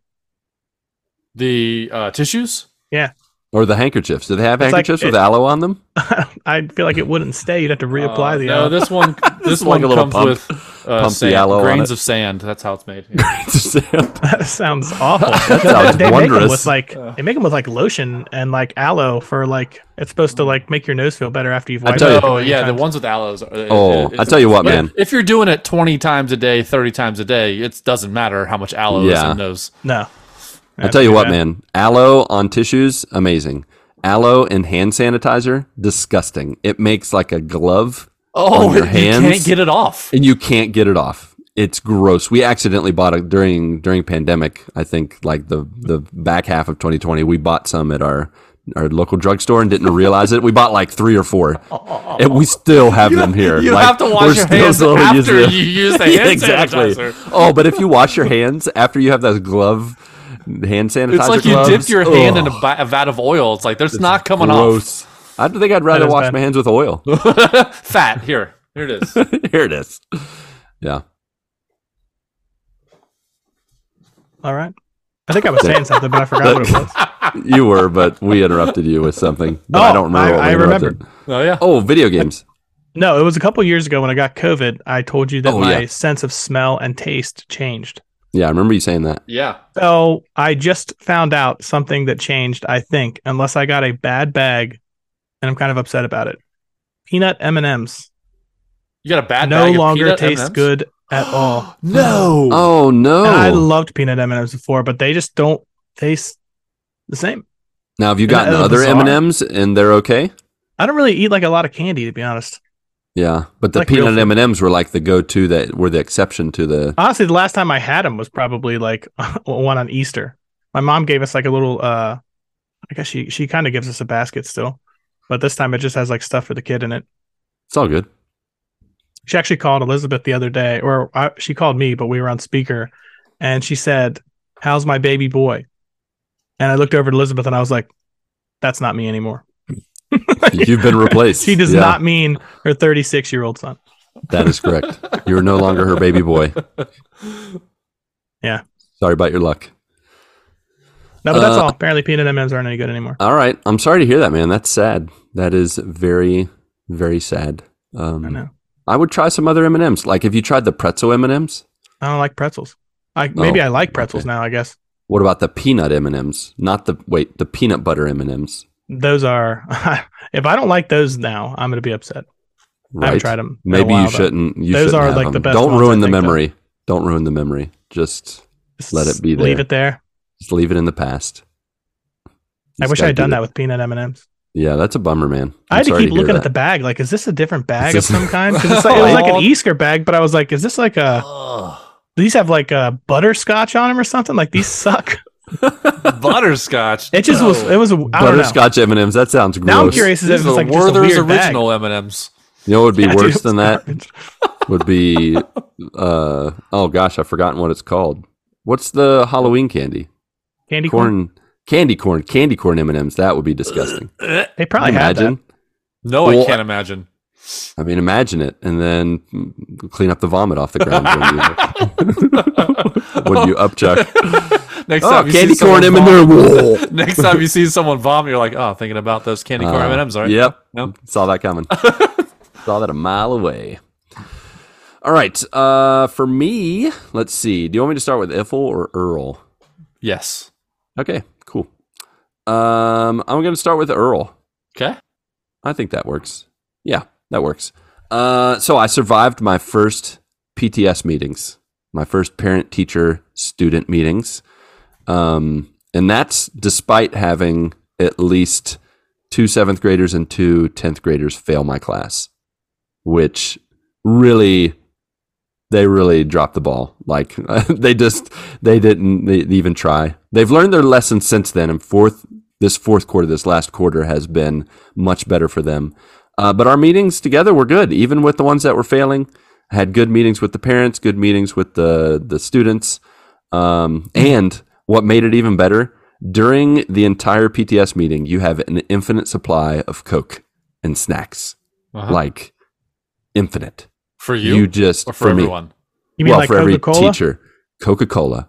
the uh, tissues? Yeah. Or the handkerchiefs. Do they have It's like- handkerchiefs with it- aloe on them? I feel like it wouldn't stay. You'd have to reapply Uh, the no, aloe. this one this like one a little comes pump- with uh, pump the sand, aloe on grains it. of sand. That's how it's made. Yeah. that sounds awful. sounds they make them with like they make them with like lotion and like aloe for like it's supposed to like make your nose feel better after you've I wiped tell you- it. Oh many yeah, the ones with aloes. Are, Oh, it- I tell you what, man. If you're doing it 20 times a day, 30 times a day, it doesn't matter how much aloe is Yeah. in those. No. I tell you what, man. Aloe on tissues, amazing. Aloe and hand sanitizer, disgusting. It makes like a glove, Oh, your you can't get it off. and you can't get it off. It's gross. We accidentally bought it during during pandemic. I think like the the back half of 2020. We bought some at our our local drugstore and didn't realize it. We bought like three or four, and we still have them here. You Like, have to wash your hands after you use the Yeah, hand exactly. sanitizer. Oh, but if you wash your hands after you have that glove, hand sanitizer, It's like you gloves, dipped your hand in ugh, a, oh. a vat of oil. It's like there's not coming gross. I think I'd rather wash bad. my hands with oil. Fat. Here. Here it is. Here it is. Yeah. All right. I think I was saying something, but I forgot what it was. You were, but we interrupted you with something. But I Oh, don't remember. I- what we I interrupted. Oh yeah. Oh, video games. No, it was a couple years ago when I got COVID. I told you that Oh, my yeah. sense of smell and taste changed. Yeah, I remember you saying that. Yeah. So I just found out something that changed. I think, unless I got a bad bag, and I'm kind of upset about it. Peanut M and M's You got a bad no bag of longer peanut taste M&Ms? good at all. No. Oh no! And I loved peanut M and M's before, but they just don't taste the same. now, have you Isn't gotten other? M and M's and they're okay? I don't really eat like a lot of candy, to be honest. Yeah, but the Like peanut. M and M's were like the go-to that were the exception to the. Honestly, the last time I had them was probably like one on Easter. My mom gave us like a little. uh I guess she she kind of gives us a basket still, but this time it just has like stuff for the kid in it. It's all good. She actually called Elizabeth the other day, or I, she called me, but we were on speaker, and she said, "How's my baby boy?" And I looked over at Elizabeth and I was like, "That's not me anymore." You've been replaced. She does Yeah, not mean her 36 year old son. That is correct. You're no longer her baby boy. Yeah. Sorry about your luck. No, but that's Uh, all. Apparently, peanut M&Ms aren't any good anymore. All right. I'm sorry to hear that, man. That's sad. That is very, very sad. Um, I know. I would try some other M and M's. Like, have you tried the pretzel M and M's? I don't like pretzels. I maybe Oh, I like pretzels okay. now. I guess What about the peanut M and M's? Not the wait, the peanut butter M and M's. those are. if I don't like those now, I'm gonna be upset. I haven't tried them. Maybe you shouldn't. You Those shouldn't are, like, them. the best Don't ruin the think, though. memory. Don't ruin the memory. Just let it be Leave it there. just leave it in the past. I wish I had done do that with peanut M and M's. Yeah, that's a bummer, man. I I'm had to keep hear looking at the bag. Like, is this a different bag of some kind? 'Cause it's like, it was like an Easter bag, but I was like, is this like a? These have like a butterscotch on them or something. Like these suck. Butterscotch. It just was. It was. a- I don't butterscotch M and M's. That sounds gross. Now I'm curious as if These it's like just a Werther's weird bag. original M and M's. You know what would be Yeah, worse it than was that? Would be uh oh gosh, I've forgotten what it's called. What's the Halloween candy? Candy corn. Corn, candy corn, candy corn M and M's. That would be disgusting. They probably had that. imagine. No, Well, I can't imagine. I mean, imagine it, and then clean up the vomit off the ground when you, when you upchuck. Next Oh, time you candy see corn M someone and vomit- Next time you see someone vomit, you're like, oh, thinking about those candy corn Uh, M and M's, right? Yep. Nope. Saw that coming. Saw that a mile away. All right. Uh, for me, let's see. Do you want me to start with Iffle or Earl? Yes. Okay, cool. Um, I'm going to start with Earl. Okay. I think that works. Yeah, that works. Uh, so I survived my first PTS meetings, my first parent teacher student meetings. Um, and that's despite having at least two seventh graders and two 10th graders fail my class, which really, they really dropped the ball. Like they just, they didn't they even try. They've learned their lesson since then. And fourth, this fourth quarter, this last quarter has been much better for them. Uh, but our meetings together were good, even with the ones that were failing. I Had good meetings with the parents, good meetings with the the students, um, and what made it even better during the entire PTS meeting, you have an infinite supply of Coke and snacks, Uh-huh. like infinite. For You, you, just or for, me, everyone. You mean well, like for every Coca Cola? teacher, Coca Cola,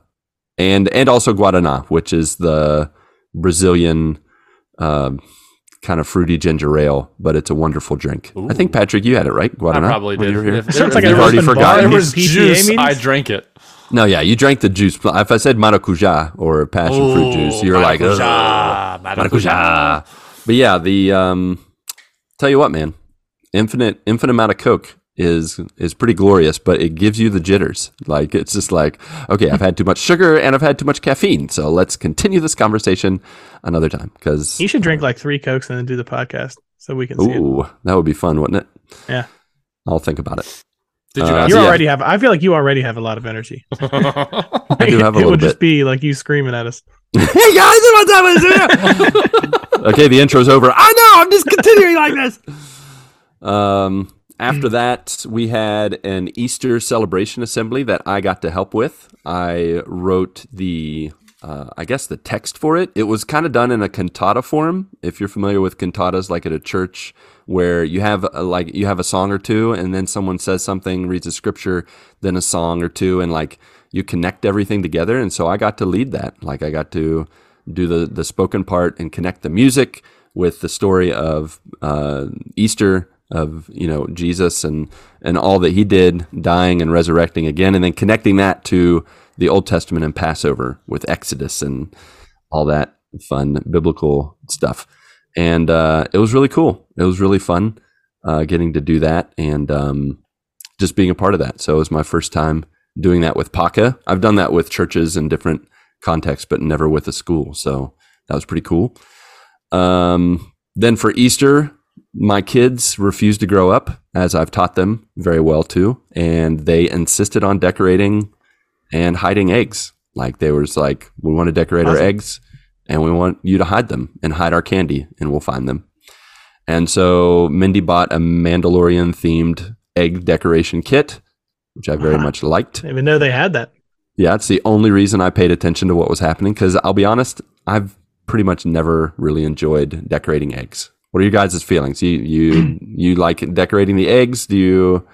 and and also Guaraná, which is the Brazilian um, kind of fruity ginger ale, but it's a wonderful drink. I think Patrick, you had it right, I Guaraná. probably when did. you were here? If Sounds like if You've already forgotten. there was juice, meetings? I drank it. No, yeah, you drank the juice. If I said maracuja or passion fruit juice, you're like "Ugh, maracuja, maracuja. But yeah, the um, tell you what, man, infinite infinite amount of Coke is is pretty glorious, but it gives you the jitters. Like it's just like, okay, I've had too much sugar and I've had too much caffeine, so let's continue this conversation another time. Because You should drink like three cokes and then do the podcast so we can see ooh, that would be fun, wouldn't it? Yeah. I'll think about it. Did you Uh, ask? You yeah. already have. I feel like you already have a lot of energy. I do have a it little It would just be like you screaming at us. hey guys, what's up? What's up? okay, the intro's over. I know. I'm just continuing like this. Um, after that, we had an Easter celebration assembly that I got to help with. I wrote the, uh, I guess, the text for it. It was kind of done in a cantata form. If you're familiar with cantatas, like at a church, where you have a, like you have a song or two, and then someone says something, reads a scripture, then a song or two, and like you connect everything together. And so I got to lead that. Like I got to do the the spoken part and connect the music with the story of uh, Easter of you know Jesus and and all that he did, dying and resurrecting again, and then connecting that to the Old Testament and Passover with Exodus and all that fun biblical stuff. And uh, it was really cool. It was really fun uh, getting to do that and um, just being a part of that. So it was my first time doing that with Paca. I've done that with churches in different contexts, but never with a school. So that was pretty cool. Um, then for Easter, my kids refused to grow up, as I've taught them very well too, and they insisted on decorating and hiding eggs. Like they was like, we want to decorate our eggs, and we want you to hide them and hide our candy, and we'll find them. And so Mindy bought a Mandalorian themed egg decoration kit, which I very Wow. much liked. Didn't even know they had that. Yeah, it's the only reason I paid attention to what was happening because I'll be honest, I've pretty much never really enjoyed decorating eggs. What are your guys' feelings? You you you like decorating the eggs? Do you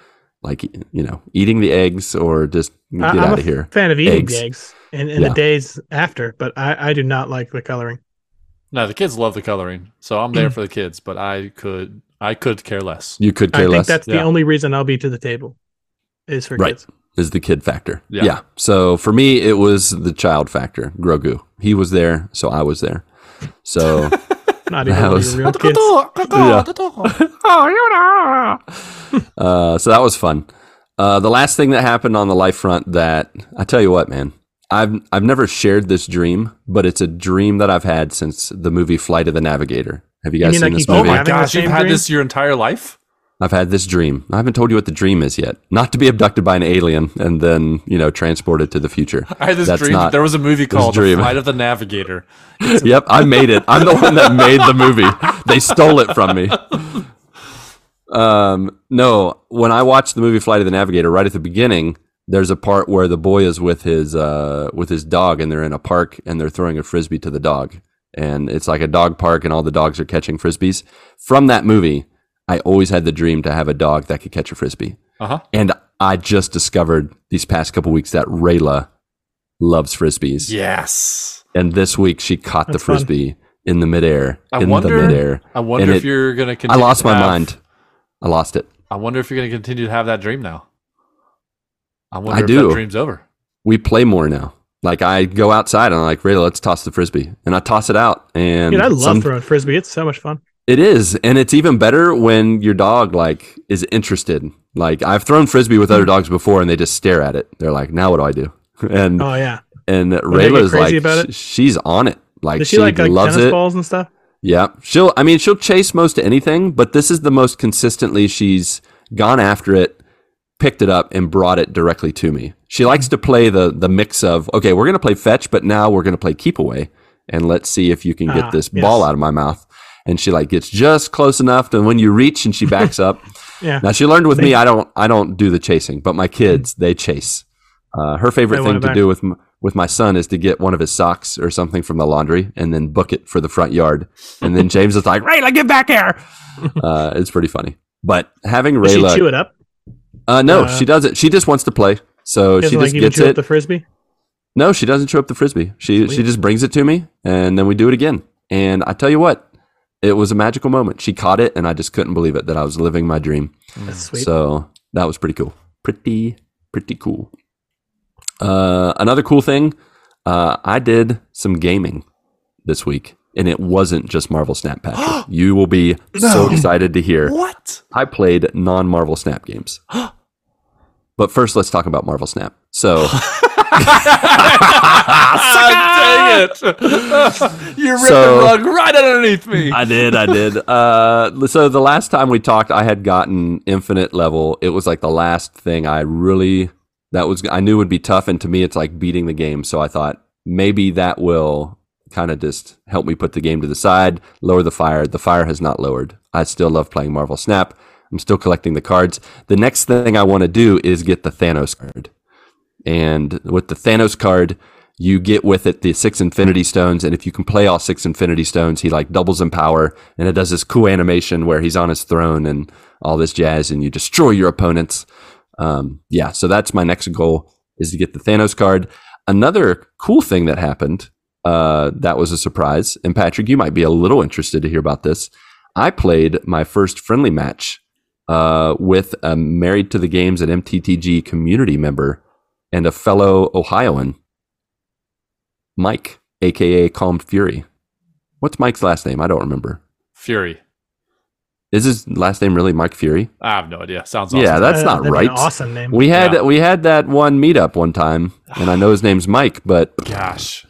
like you know eating the eggs or just get I- I'm out a of here? fan of eating Eggs. the eggs in, in Yeah. the days after, but I, I do not like the coloring. No, the kids love the coloring, so I'm there mm. for the kids. But I could I could care less. You could I care think less. that's the only reason I'll be to the table. Is for Right. kids. is the kid factor. Yeah. Yeah. So for me, it was the child factor. Grogu. He was there, so I was there. So Not even That was- real kids. uh, so that was fun. Uh, the last thing that happened on the life front that I tell you what, man, I've I've never shared this dream, but it's a dream that I've had since the movie Flight of the Navigator. Have you You guys mean seen like this you Oh movie? my gosh, you've had dream? this your entire life? I've had this dream. I haven't told you what the dream is yet. Not to be abducted by an alien and then you know transported to the future. I had this That's dream. not there was a movie called dream. The Flight of the Navigator. yep, I made it. I'm the one that made the movie. They stole it from me. Um, no, when I watched the movie Flight of the Navigator, right at the beginning, there's a part where the boy is with his uh, with his dog, and they're in a park, and they're throwing a frisbee to the dog, and it's like a dog park, and all the dogs are catching frisbees. From that movie, I always had the dream to have a dog that could catch a frisbee, Uh huh. and I just discovered these past couple weeks that Rayla loves frisbees. Yes. And this week she caught the That's fun. frisbee in the midair. I in wonder- the midair. I wonder And if it- you're gonna. I lost my have- mind. I lost it. I wonder if you're gonna continue to have that dream now. I wonder I if do. that dream's over. We play more now. Like I go outside and I'm like, Rayla, let's toss the frisbee, and I toss it out. And Dude, I love some- throwing frisbee. It's so much fun. It is, and it's even better when your dog like is interested. Like I've thrown frisbee with Hmm. other dogs before, and they just stare at it. They're like, "Now what do I do?" And Oh yeah. and get Rayla's like, she's on it. Like Does she, she like, like loves it. balls and stuff? Yeah, she'll. I mean, she'll chase most anything, but this is the most consistently she's gone after it, picked it up, and brought it directly to me. She likes to play the the mix of okay, we're gonna play fetch, but now we're gonna play keep away, and let's see if you can get Ah, this yes. ball out of my mouth. And she like gets just close enough to when you reach, and she backs up. Yeah. Now she learned with me. I don't. I don't do the chasing, but my kids they chase. Uh, her favorite thing to back. do with m- with my son is to get one of his socks or something from the laundry and then book it for the front yard. And then James is like, "Rayla, get back here!" Uh, it's pretty funny. But having Does she chew it up? uh, no, Uh, she doesn't. She just wants to play, so Doesn't she just even gets chew it. up the frisbee? no, she doesn't chew up the frisbee. She she just brings it to me, and then we do it again. And I tell you what, it was a magical moment. She caught it, and I just couldn't believe it that I was living my dream. That's sweet. So that was pretty cool. Pretty, pretty cool. Uh, another cool thing, uh, I did some gaming this week, and it wasn't just Marvel Snap Patrick. you will be so excited to hear. What? I played non Marvel Snap games. but first, let's talk about Marvel Snap. So, Ah, dang it! you ripped So- the rug right underneath me. I did, I did. Uh, so the last time we talked, I had gotten infinite level. It was like the last thing I really that was I knew would be tough, and to me, it's like beating the game. So I thought maybe that will kind of just help me put the game to the side, lower the fire. The fire has not lowered. I still love playing Marvel Snap. I'm still collecting the cards. The next thing I want to do is get the Thanos card. And with the Thanos card, you get with it the six Infinity Stones, and if you can play all six Infinity Stones, he like doubles in power, and it does this cool animation where he's on his throne and all this jazz, and you destroy your opponents. Um, yeah, so that's my next goal is to get the Thanos card. Another cool thing that happened uh, that was a surprise, and Patrick, you might be a little interested to hear about this. I played my first friendly match uh, with a Married to the Games at MTTG community member and a fellow Ohioan, Mike, aka Calm Fury. What's Mike's last name? I don't remember. Fury. Is his last name really Mike Fury? I have no idea. Sounds awesome. Yeah, that's not that'd right. An awesome name. We had Yeah. we had that one meetup one time, and I know his name's Mike, but Gosh.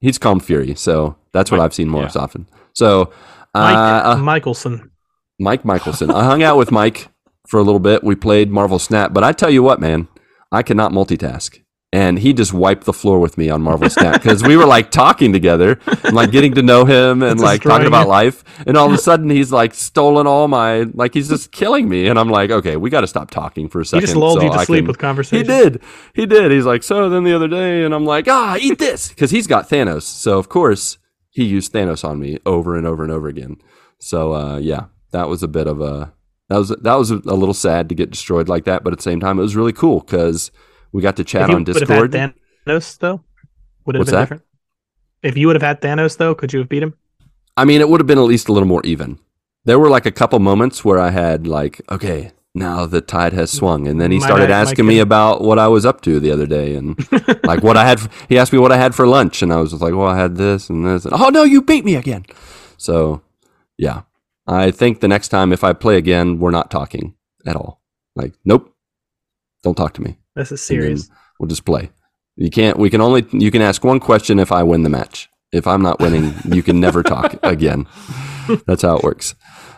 he's Calm Fury, so that's what Mike- I've seen more yeah. often. So, Mike uh, uh, Michelson. Mike Michelson. I hung out with Mike for a little bit. We played Marvel Snap, but I tell you what, man, I cannot multitask. And he just wiped the floor with me on Marvel Snap because we were like talking together and like getting to know him and like talking about life. And all of a sudden he's like stolen all my like he's just killing me. And I'm like, okay, we got to stop talking for a He second. just lulled so you to I sleep can- with conversation. he did. He did. He's like, so then the other day, and I'm like, ah, eat this because he's got Thanos. So of course he used Thanos on me over and over and over again. So uh, yeah, that was a bit of a that was that was a, little sad to get destroyed like that, but at the same time it was really cool because we got to chat on Discord. had Thanos, though, would it have been that? different? If you would have had Thanos, though, could you have beat him? I mean, it would have been at least a little more even. there were like a couple moments where I had like, okay, now the tide has swung, and then he Might started I- asking me about what I was up to the other day, and like what I had. He asked me what I had for lunch, and I was just like, well, I had this and this. And, oh no, you beat me again. So, yeah, I think the next time if I play again, we're not talking at all. Like, nope, don't talk to me. This is serious. We'll just play. You can't. We can only. You can ask one question if I win the match. If I'm not winning, you can never talk again. That's how it works.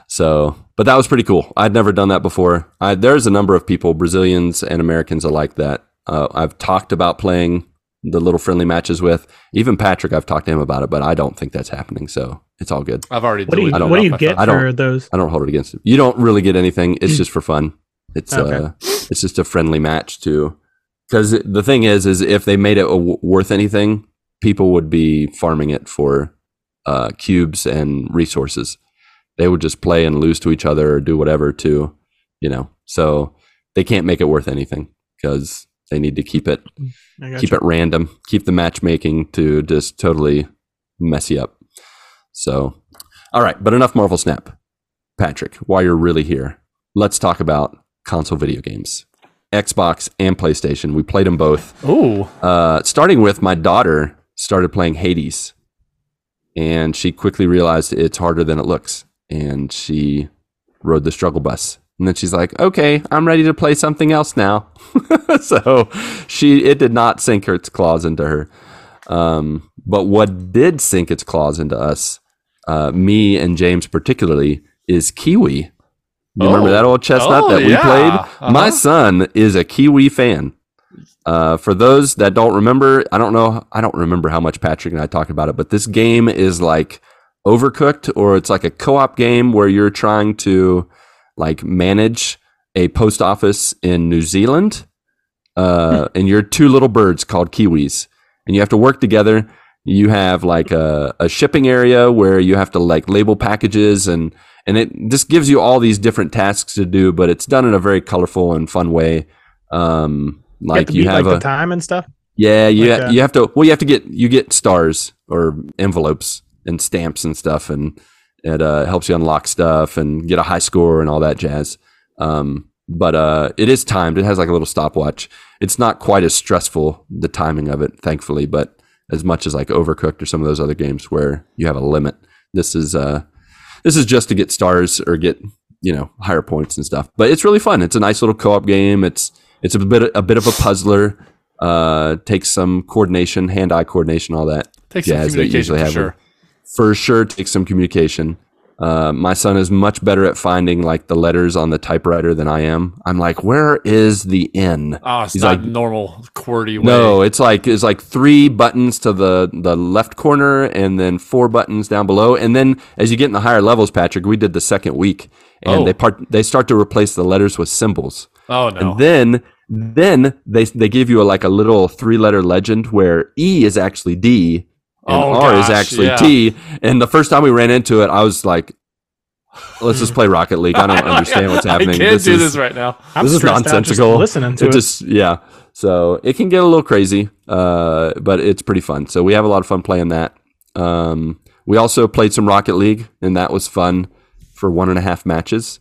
So, but that was pretty cool. I'd never done that before. I, there's a number of people, Brazilians and Americans alike, that uh, I've talked about playing the little friendly matches with. Even Patrick, I've talked to him about it, but I don't think that's happening. So it's all good. I've already What do you deleted don't what do you get phone. I don't- for those? I don't hold it against him. You don't really get anything. It's just for fun. It's Okay. uh, it's just a friendly match too. Because the thing is, is if they made it a w- worth anything, people would be farming it for uh, cubes and resources. They would just play and lose to each other or do whatever to, you know. So they can't make it worth anything because they need to keep it I got keep it random, keep the matchmaking to just totally mess you up. So, all right, but enough Marvel Snap. Patrick, while you're really here, let's talk about console video games. Xbox and PlayStation. We played them both. Ooh, Uh, starting with my daughter started playing Hades, and she quickly realized it's harder than it looks, and she rode the struggle bus. And then she's like, "Okay, I'm ready to play something else now." so she it did not sink its claws into her. Um, but what did sink its claws into us, uh, me and James particularly, is KeyWe. You remember Oh. that old chestnut Oh, that we yeah. played? Uh-huh. My son is a KeyWe fan. Uh, for those that don't remember, I don't know, I don't remember how much Patrick and I talked about it, but this game is like Overcooked, or it's like a co-op game where you're trying to like manage a post office in New Zealand, uh, and you're two little birds called Kiwis, and you have to work together. You have like a, a shipping area where you have to like label packages and and it just gives you all these different tasks to do, but it's done in a very colorful and fun way. Um, You like have to you have like, a the time and stuff. yeah, you Like, ha- uh, you have to well you have to get you get stars or envelopes and stamps and stuff and it uh, helps you unlock stuff and get a high score and all that jazz. Um, but uh, it is timed. It has like a little stopwatch. It's not quite as stressful the timing of it, thankfully, but as much as like Overcooked or some of those other games where you have a limit. This is uh, this is just to get stars or get you know higher points and stuff. But it's really fun. It's a nice little co-op game. It's it's a bit a bit of a puzzler. Uh, takes some coordination, hand-eye coordination, all that Take some jazz that communication usually for have. sure. For sure, takes some communication. Uh, my son is much better at finding like the letters on the typewriter than I am. I'm like, where is the N? Oh, it's He's not like- normal QWERTY way. No, it's like it's like three buttons to the the left corner and then four buttons down below. And then as you get in the higher levels, Patrick, we did the second week, and Oh. they part they start to replace the letters with symbols. Oh no. And then then they they give you a, like a little three letter legend where E is actually D and Oh, R is actually yeah. T. And the first time we ran into it, I was like, "Let's just play Rocket League." I don't understand what's happening. I can't do is- this right now. I'm this is stressed out just nonsensical. listening to it it. just yeah. So it can get a little crazy, uh, but it's pretty fun. So we have a lot of fun playing that. Um, we also played some Rocket League, and that was fun for one and a half matches.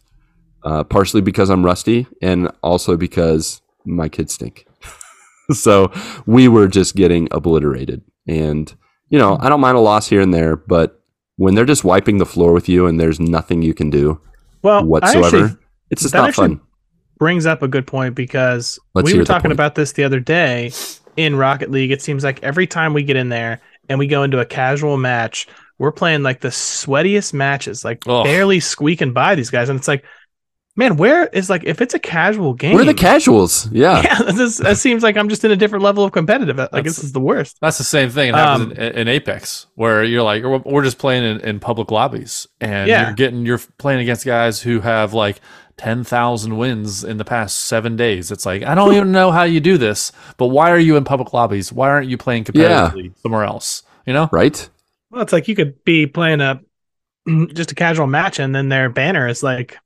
Uh, partially because I'm rusty, and also because my kids stink. so we were just getting obliterated, and you know hmm. I don't mind a loss here and there, but when they're just wiping the floor with you and there's nothing you can do well, whatsoever, actually it's just that not fun. brings up a good point because Let's we were talking about this the other day in Rocket League. It seems like every time we get in there and we go into a casual match, we're playing like the sweatiest matches, like Ugh. barely squeaking by these guys. And it's like, man, where is like if it's a casual game? Where are the casuals, yeah. yeah, this, it seems like I'm just in a different level of competitive. Like That's- this is the worst. That's the same thing. It happens Um, in, in Apex, where you're like, we're we're just playing in, in public lobbies, and Yeah. you're getting you're playing against guys who have like ten thousand wins in the past seven days. It's like I don't even know how you do this, but why are you in public lobbies? Why aren't you playing Yeah. competitively somewhere else? You know? Right? Well, it's like you could be playing a just a casual match, and then their banner is like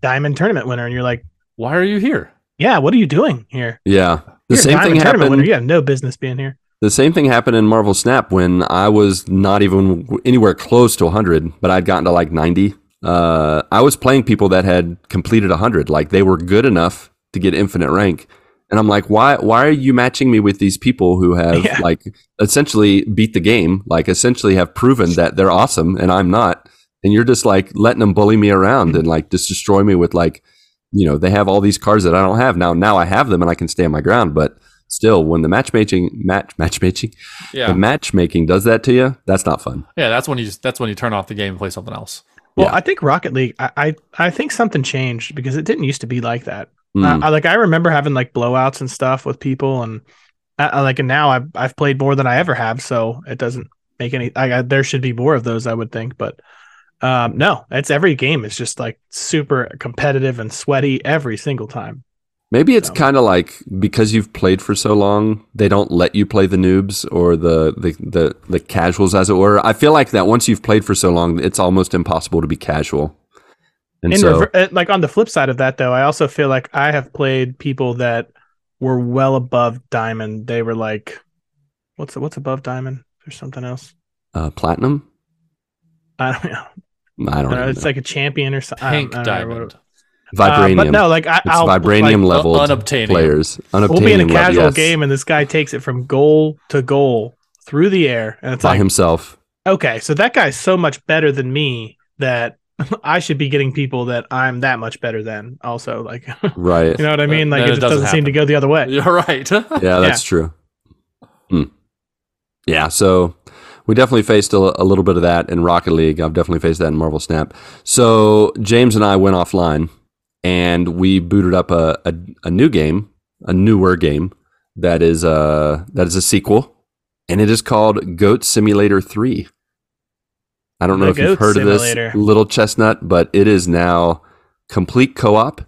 diamond tournament winner, and you're like, Why are you here? yeah, what are you doing here? Yeah. The You're same diamond thing tournament winner. happened. You have no business being here. The same thing happened in Marvel Snap when I was not even anywhere close to 100, but I'd gotten to like 90 uh, I was playing people that had completed 100. Like they were good enough to get infinite rank. And I'm like, why, why are you matching me with these people who have Yeah. like essentially beat the game, like essentially have proven that they're awesome and I'm not. And you're just like letting them bully me around and like just destroy me with like, you know, they have all these cards that I don't have. Now, now I have them and I can stand my ground. But still, when the matchmaking, match, matchmaking, Yeah, the matchmaking does that to you, that's not fun. yeah. That's when you just, that's when you turn off the game and play something else. Well, Yeah. I think Rocket League. I, I I think something changed because it didn't used to be like that. Mm. Uh, I, like I remember having like blowouts and stuff with people, and I, I like and now I've I've played more than I ever have, so it doesn't make any. I, I there should be more of those, I would think, but um, no, it's every game is just like super competitive and sweaty every single time. Maybe it's So- kind of like because you've played for so long, they don't let you play the noobs or the, the the the casuals, as it were. I feel like that once you've played for so long, it's almost impossible to be casual. And In so, rever- uh, like on the flip side of that, though, I also feel like I have played people that were well above diamond. They were like, what's what's above diamond? There's something else. uh, platinum. I don't know. I don't I know, know. it's like a champion or something. Pink diamond. vibranium. but no, like I, it's I'll vibranium like, level players. Unobtainium We'll be in a level, casual yes, game, and this guy takes it from goal to goal through the air, and it's by like, himself. okay, so that guy's so much better than me that I should be getting people that I'm that much better than. Also, like, right? you know what I mean? Uh, Like, then it it just doesn't doesn't seem to go the other way. You're right. Yeah, that's true. Hmm. Yeah, so we definitely faced a, a little bit of that in Rocket League. I've definitely faced that in Marvel Snap. So James and I went offline and we booted up a, a, a new game, a newer game that is a that is a sequel, and it is called Goat Simulator Three. I don't know The if you've heard Simulator. of this little chestnut, but it is now complete co-op,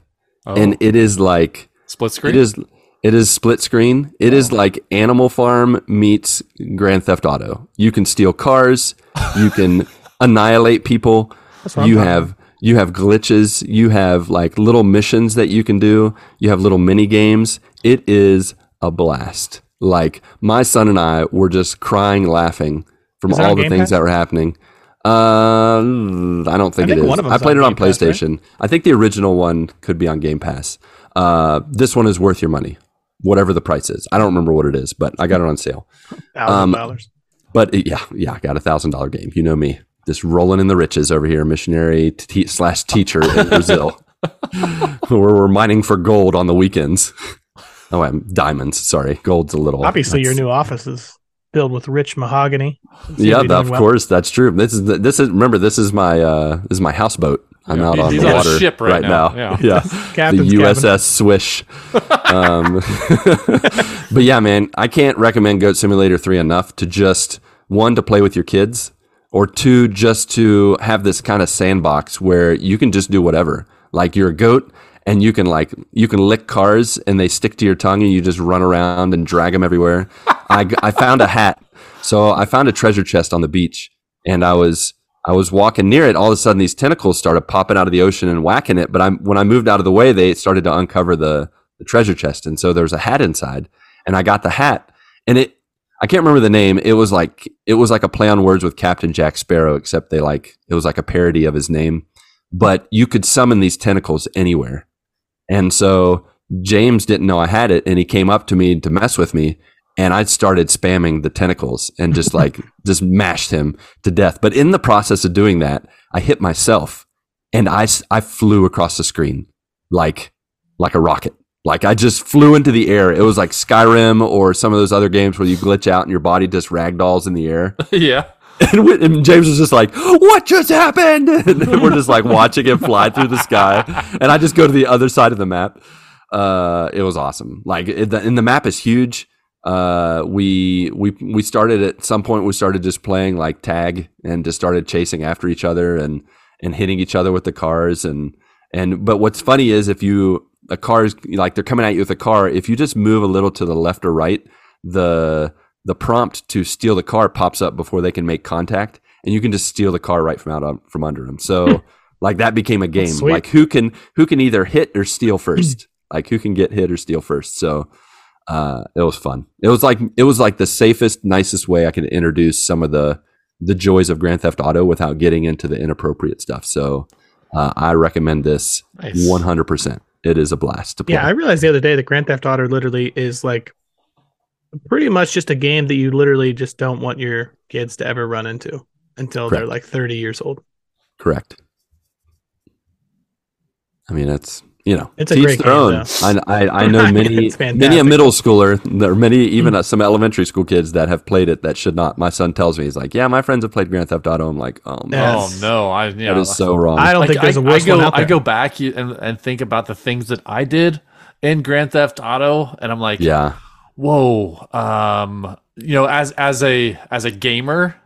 Oh, and it is like split screen. it is it is split screen. It is like Animal Farm meets Grand Theft Auto. You can steal cars, you can annihilate people. That's what I'm You have you have glitches, you have like little missions that you can do, you have little mini games. It is a blast. Like my son and I were just crying laughing from all the things Pass? that were happening. Uh, I don't think, I think it is. I played it on Game Pass, right? PlayStation. I think the original one could be on Game Pass. Uh, this one is worth your money, whatever the price is. I don't remember what it is, but I got it on sale. thousand um, dollars. But it- yeah, yeah, I got a thousand dollar game. You know me, just rolling in the riches over here, missionary t- slash teacher in Brazil, where we're mining for gold on the weekends. Oh, I'm diamonds. Sorry, gold's a little. Obviously, your new office is filled with rich mahogany. Yeah, be that- doing of well. course, that's true. This is this is remember this is my uh this is my houseboat. I'm Yeah, out on he's the on a water ship right now. now. Yeah. Captain's the cabin. USS Swish. um, but yeah, man, I can't recommend Goat Simulator 3 enough to just one to play with your kids or two just to have this kind of sandbox where you can just do whatever. Like you're a goat and you can like you can lick cars and they stick to your tongue and you just run around and drag them everywhere. I I found a hat. So I found a treasure chest on the beach and I was I was walking near it. All of a sudden, these tentacles started popping out of the ocean and whacking it. But I'm, when I moved out of the way, they started to uncover the, the treasure chest, and so there was a hat inside. And I got the hat, and it I can't remember the name. It was like it was like a play on words with Captain Jack Sparrow, except they like it was like a parody of his name. But you could summon these tentacles anywhere, and so James didn't know I had it, and he came up to me to mess with me, and I started spamming the tentacles and just like just mashed him to death. But in the process of doing that, I hit myself, and I, I flew across the screen like like a rocket. Like I just flew into the air. It was like Skyrim or some of those other games where you glitch out and your body just ragdolls in the air. yeah. And, we- and James was just like, "What just happened?" And we're just like watching it fly through the sky. And I just go to the other side of the map. Uh, it was awesome. Like, it, the, and the map is huge. Uh, we we we started at some point. We started just playing like tag and just started chasing after each other and and hitting each other with the cars and and. But what's funny is if you a car is like they're coming at you with a car. If you just move a little to the left or right, the the prompt to steal the car pops up before they can make contact, and you can just steal the car right from out on, from under them. So like that became a game. Like who can who can either hit or steal first? like who can get hit or steal first? So uh, it was fun. It was like it was like the safest, nicest way I could introduce some of the the joys of Grand Theft Auto without getting into the inappropriate stuff. So Uh, I recommend this 100%. It is a blast to play. Yeah, I realized the other day that Grand Theft Auto literally is like pretty much just a game that you literally just don't want your kids to ever run into until they're like 30 years old. Correct. I mean, it's you know, It's a to each great their game, own. though. I, I I know many many a middle schooler, there are many even uh, some elementary school kids that have played it that should not. My son tells me he's like, yeah, my friends have played Grand Theft Auto. I'm like, oh man, Yeah. Oh Yes. no, I yeah, that is so wrong. I don't like, think there's a I- worse I go, one out there. I go back and, and think about the things that I did in Grand Theft Auto, and I'm like, yeah, whoa, um, you know, as as a as a gamer,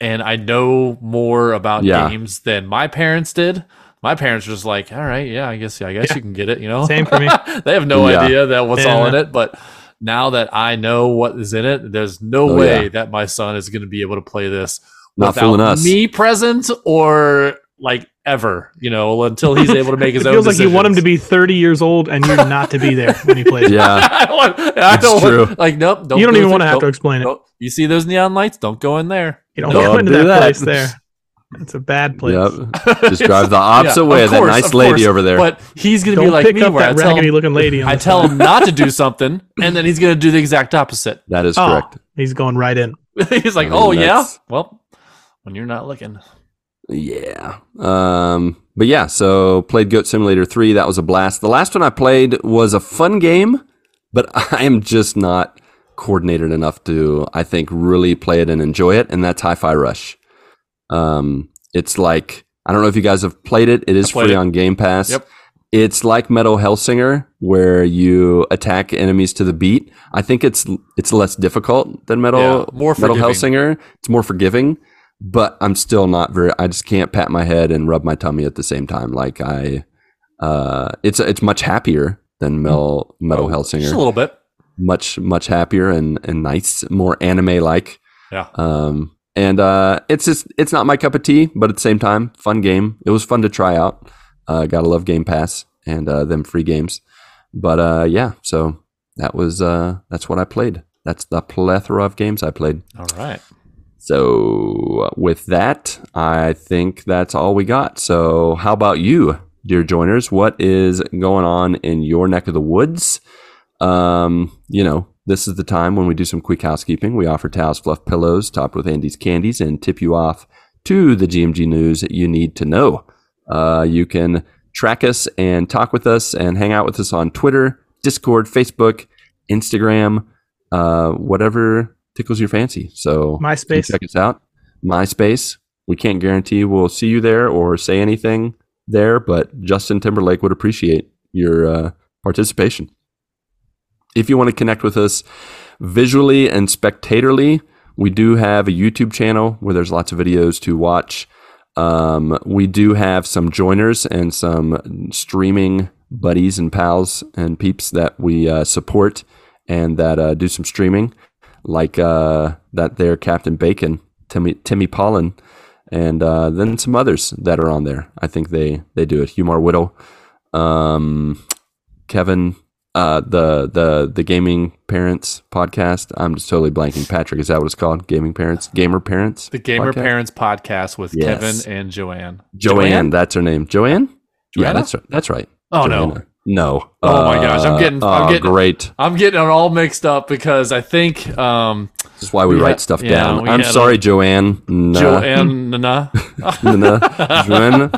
and I know more about Yeah. games than my parents did. My parents were just like, all right, yeah, I guess, yeah, I guess Yeah. you can get it. You know, Same for me. they have no Yeah. idea that what's all in it, but. Now that I know what is in it, there's no Oh, way yeah. that my son is going to be able to play this not without us. me present or like ever, you know, until he's able to make It his own. feels like you want him to be 30 years old and you're not to be there when he plays. yeah, I don't want, I don't want- like nope. Don't you don't even want to have to don't- explain it. You see those neon lights? Don't go in there. You don't Don't go into do that, that. place there. It's a bad place. yep. Just drive the opposite Yeah, way. of That nice of lady course. over there. But he's gonna Don't be like pick me, up where I that tell raggedy him, looking lady. I tell side. him not to do something, and then he's gonna do the exact opposite. that is Oh, correct. he's going right in. he's like, I mean, "Oh yeah, well, when you're not looking." Yeah. Um, but yeah, so played Goat Simulator 3. That was a blast. The last one I played was a fun game, but I am just not coordinated enough to, I think, really play it and enjoy it. And that's Hi Fi Rush. Um, it's like, I don't know if you guys have played it. It is free it. on Game Pass. Yep. It's like Metal Hellsinger, where you attack enemies to the beat. I think it's it's less difficult than Metal Yeah, more Metal. Hellsinger. It's more forgiving, but I'm still not very. I just can't pat my head and rub my tummy at the same time. Like I, uh, it's it's much happier than Mel, Metal Hellsinger. Just a little bit. Much much happier and and nice, more anime like. Yeah. Um, and uh, it's just it's not my cup of tea, but at the same time, fun game. It was fun to try out. Uh, gotta love Game Pass and uh, them free games. But uh, yeah, so that was uh, that's what I played. That's the plethora of games I played. All right. So with that, I think that's all we got. So how about you, dear joiners? What is going on in your neck of the woods? Um, you know, this is the time when we do some quick housekeeping. We offer towels, fluff pillows, topped with Andy's candies, and tip you off to the GMG news that you need to know. Uh, you can track us and talk with us and hang out with us on Twitter, Discord, Facebook, Instagram, uh, whatever tickles your fancy. So MySpace. check us out. MySpace. We can't guarantee we'll see you there or say anything there, but Justin Timberlake would appreciate your uh, participation. If you want to connect with us visually and spectatorly, we do have a YouTube channel where there's lots of videos to watch. Um, we do have some joiners and some streaming buddies and pals and peeps that we uh, support and that uh, do some streaming, like uh, that there Captain Bacon, Timmy Timmy Pollen, and uh, then some others that are on there. I think they they do it. Humar Whittle, um, Kevin, uh, the the the Gaming Parents podcast. I'm just totally blanking. Patrick, is that what it's called? Gaming Parents, Gamer Parents, The Gamer podcast? Parents podcast with Yes. Kevin and Joanne. Joanne, that's her name. Joanne. Yeah, Joanna? that's right. That's right. Oh no. Joanna. no. Oh my gosh, I'm Uh, getting- I'm oh, getting- great. I'm getting it all mixed up because I think um, This is why we, we write had- stuff yeah, down. I'm sorry, a- Joanne. Nah. Joanne, nah, Nah. Joanne.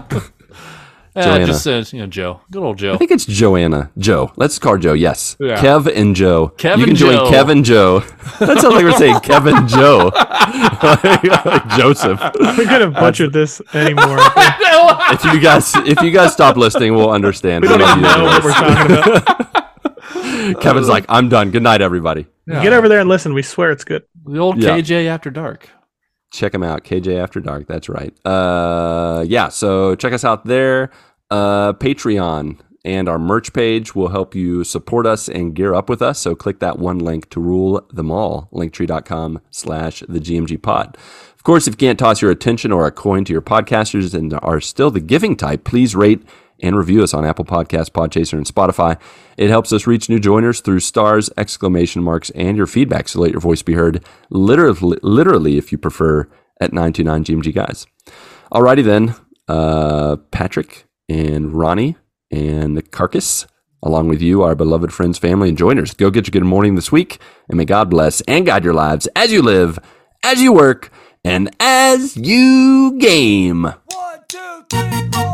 Joanna. just uh, you know Joe, good old Joe. I think it's Joanna. Joe. Let's call Joe. Yes. Yeah. Kev and Joe. Kev you can and join Joe. Kev and Joe. That sounds like we're saying Kevin Joe. Joseph. We could have butchered this anymore. If you guys if you guys stop listening, we'll understand. We don't even know what we're talking about. Kevin's like, I'm done. Good night, everybody. Yeah. Get over there and listen. We swear it's good. the old Yeah. KJ After Dark. Check them out kj after dark that's right. Uh yeah so check us out there. Uh patreon and our merch page will help you support us and gear up with us so click that one link to rule them all linktree.com slash the gmg pod. Of course if you can't toss your attention or a coin to your podcasters and are still the giving type please rate and review us on Apple Podcasts, Podchaser, and Spotify. It helps us reach new joiners through stars, exclamation marks, and your feedback. So let your voice be heard, literally, literally if you prefer, at 929 GMG Guys. Alrighty then, uh, Patrick, and Ronnie and the carcass, along with you, our beloved friends, family, and joiners. Go get your good morning this week, and may God bless and guide your lives as you live, as you work, and as you game. One, two, three, four.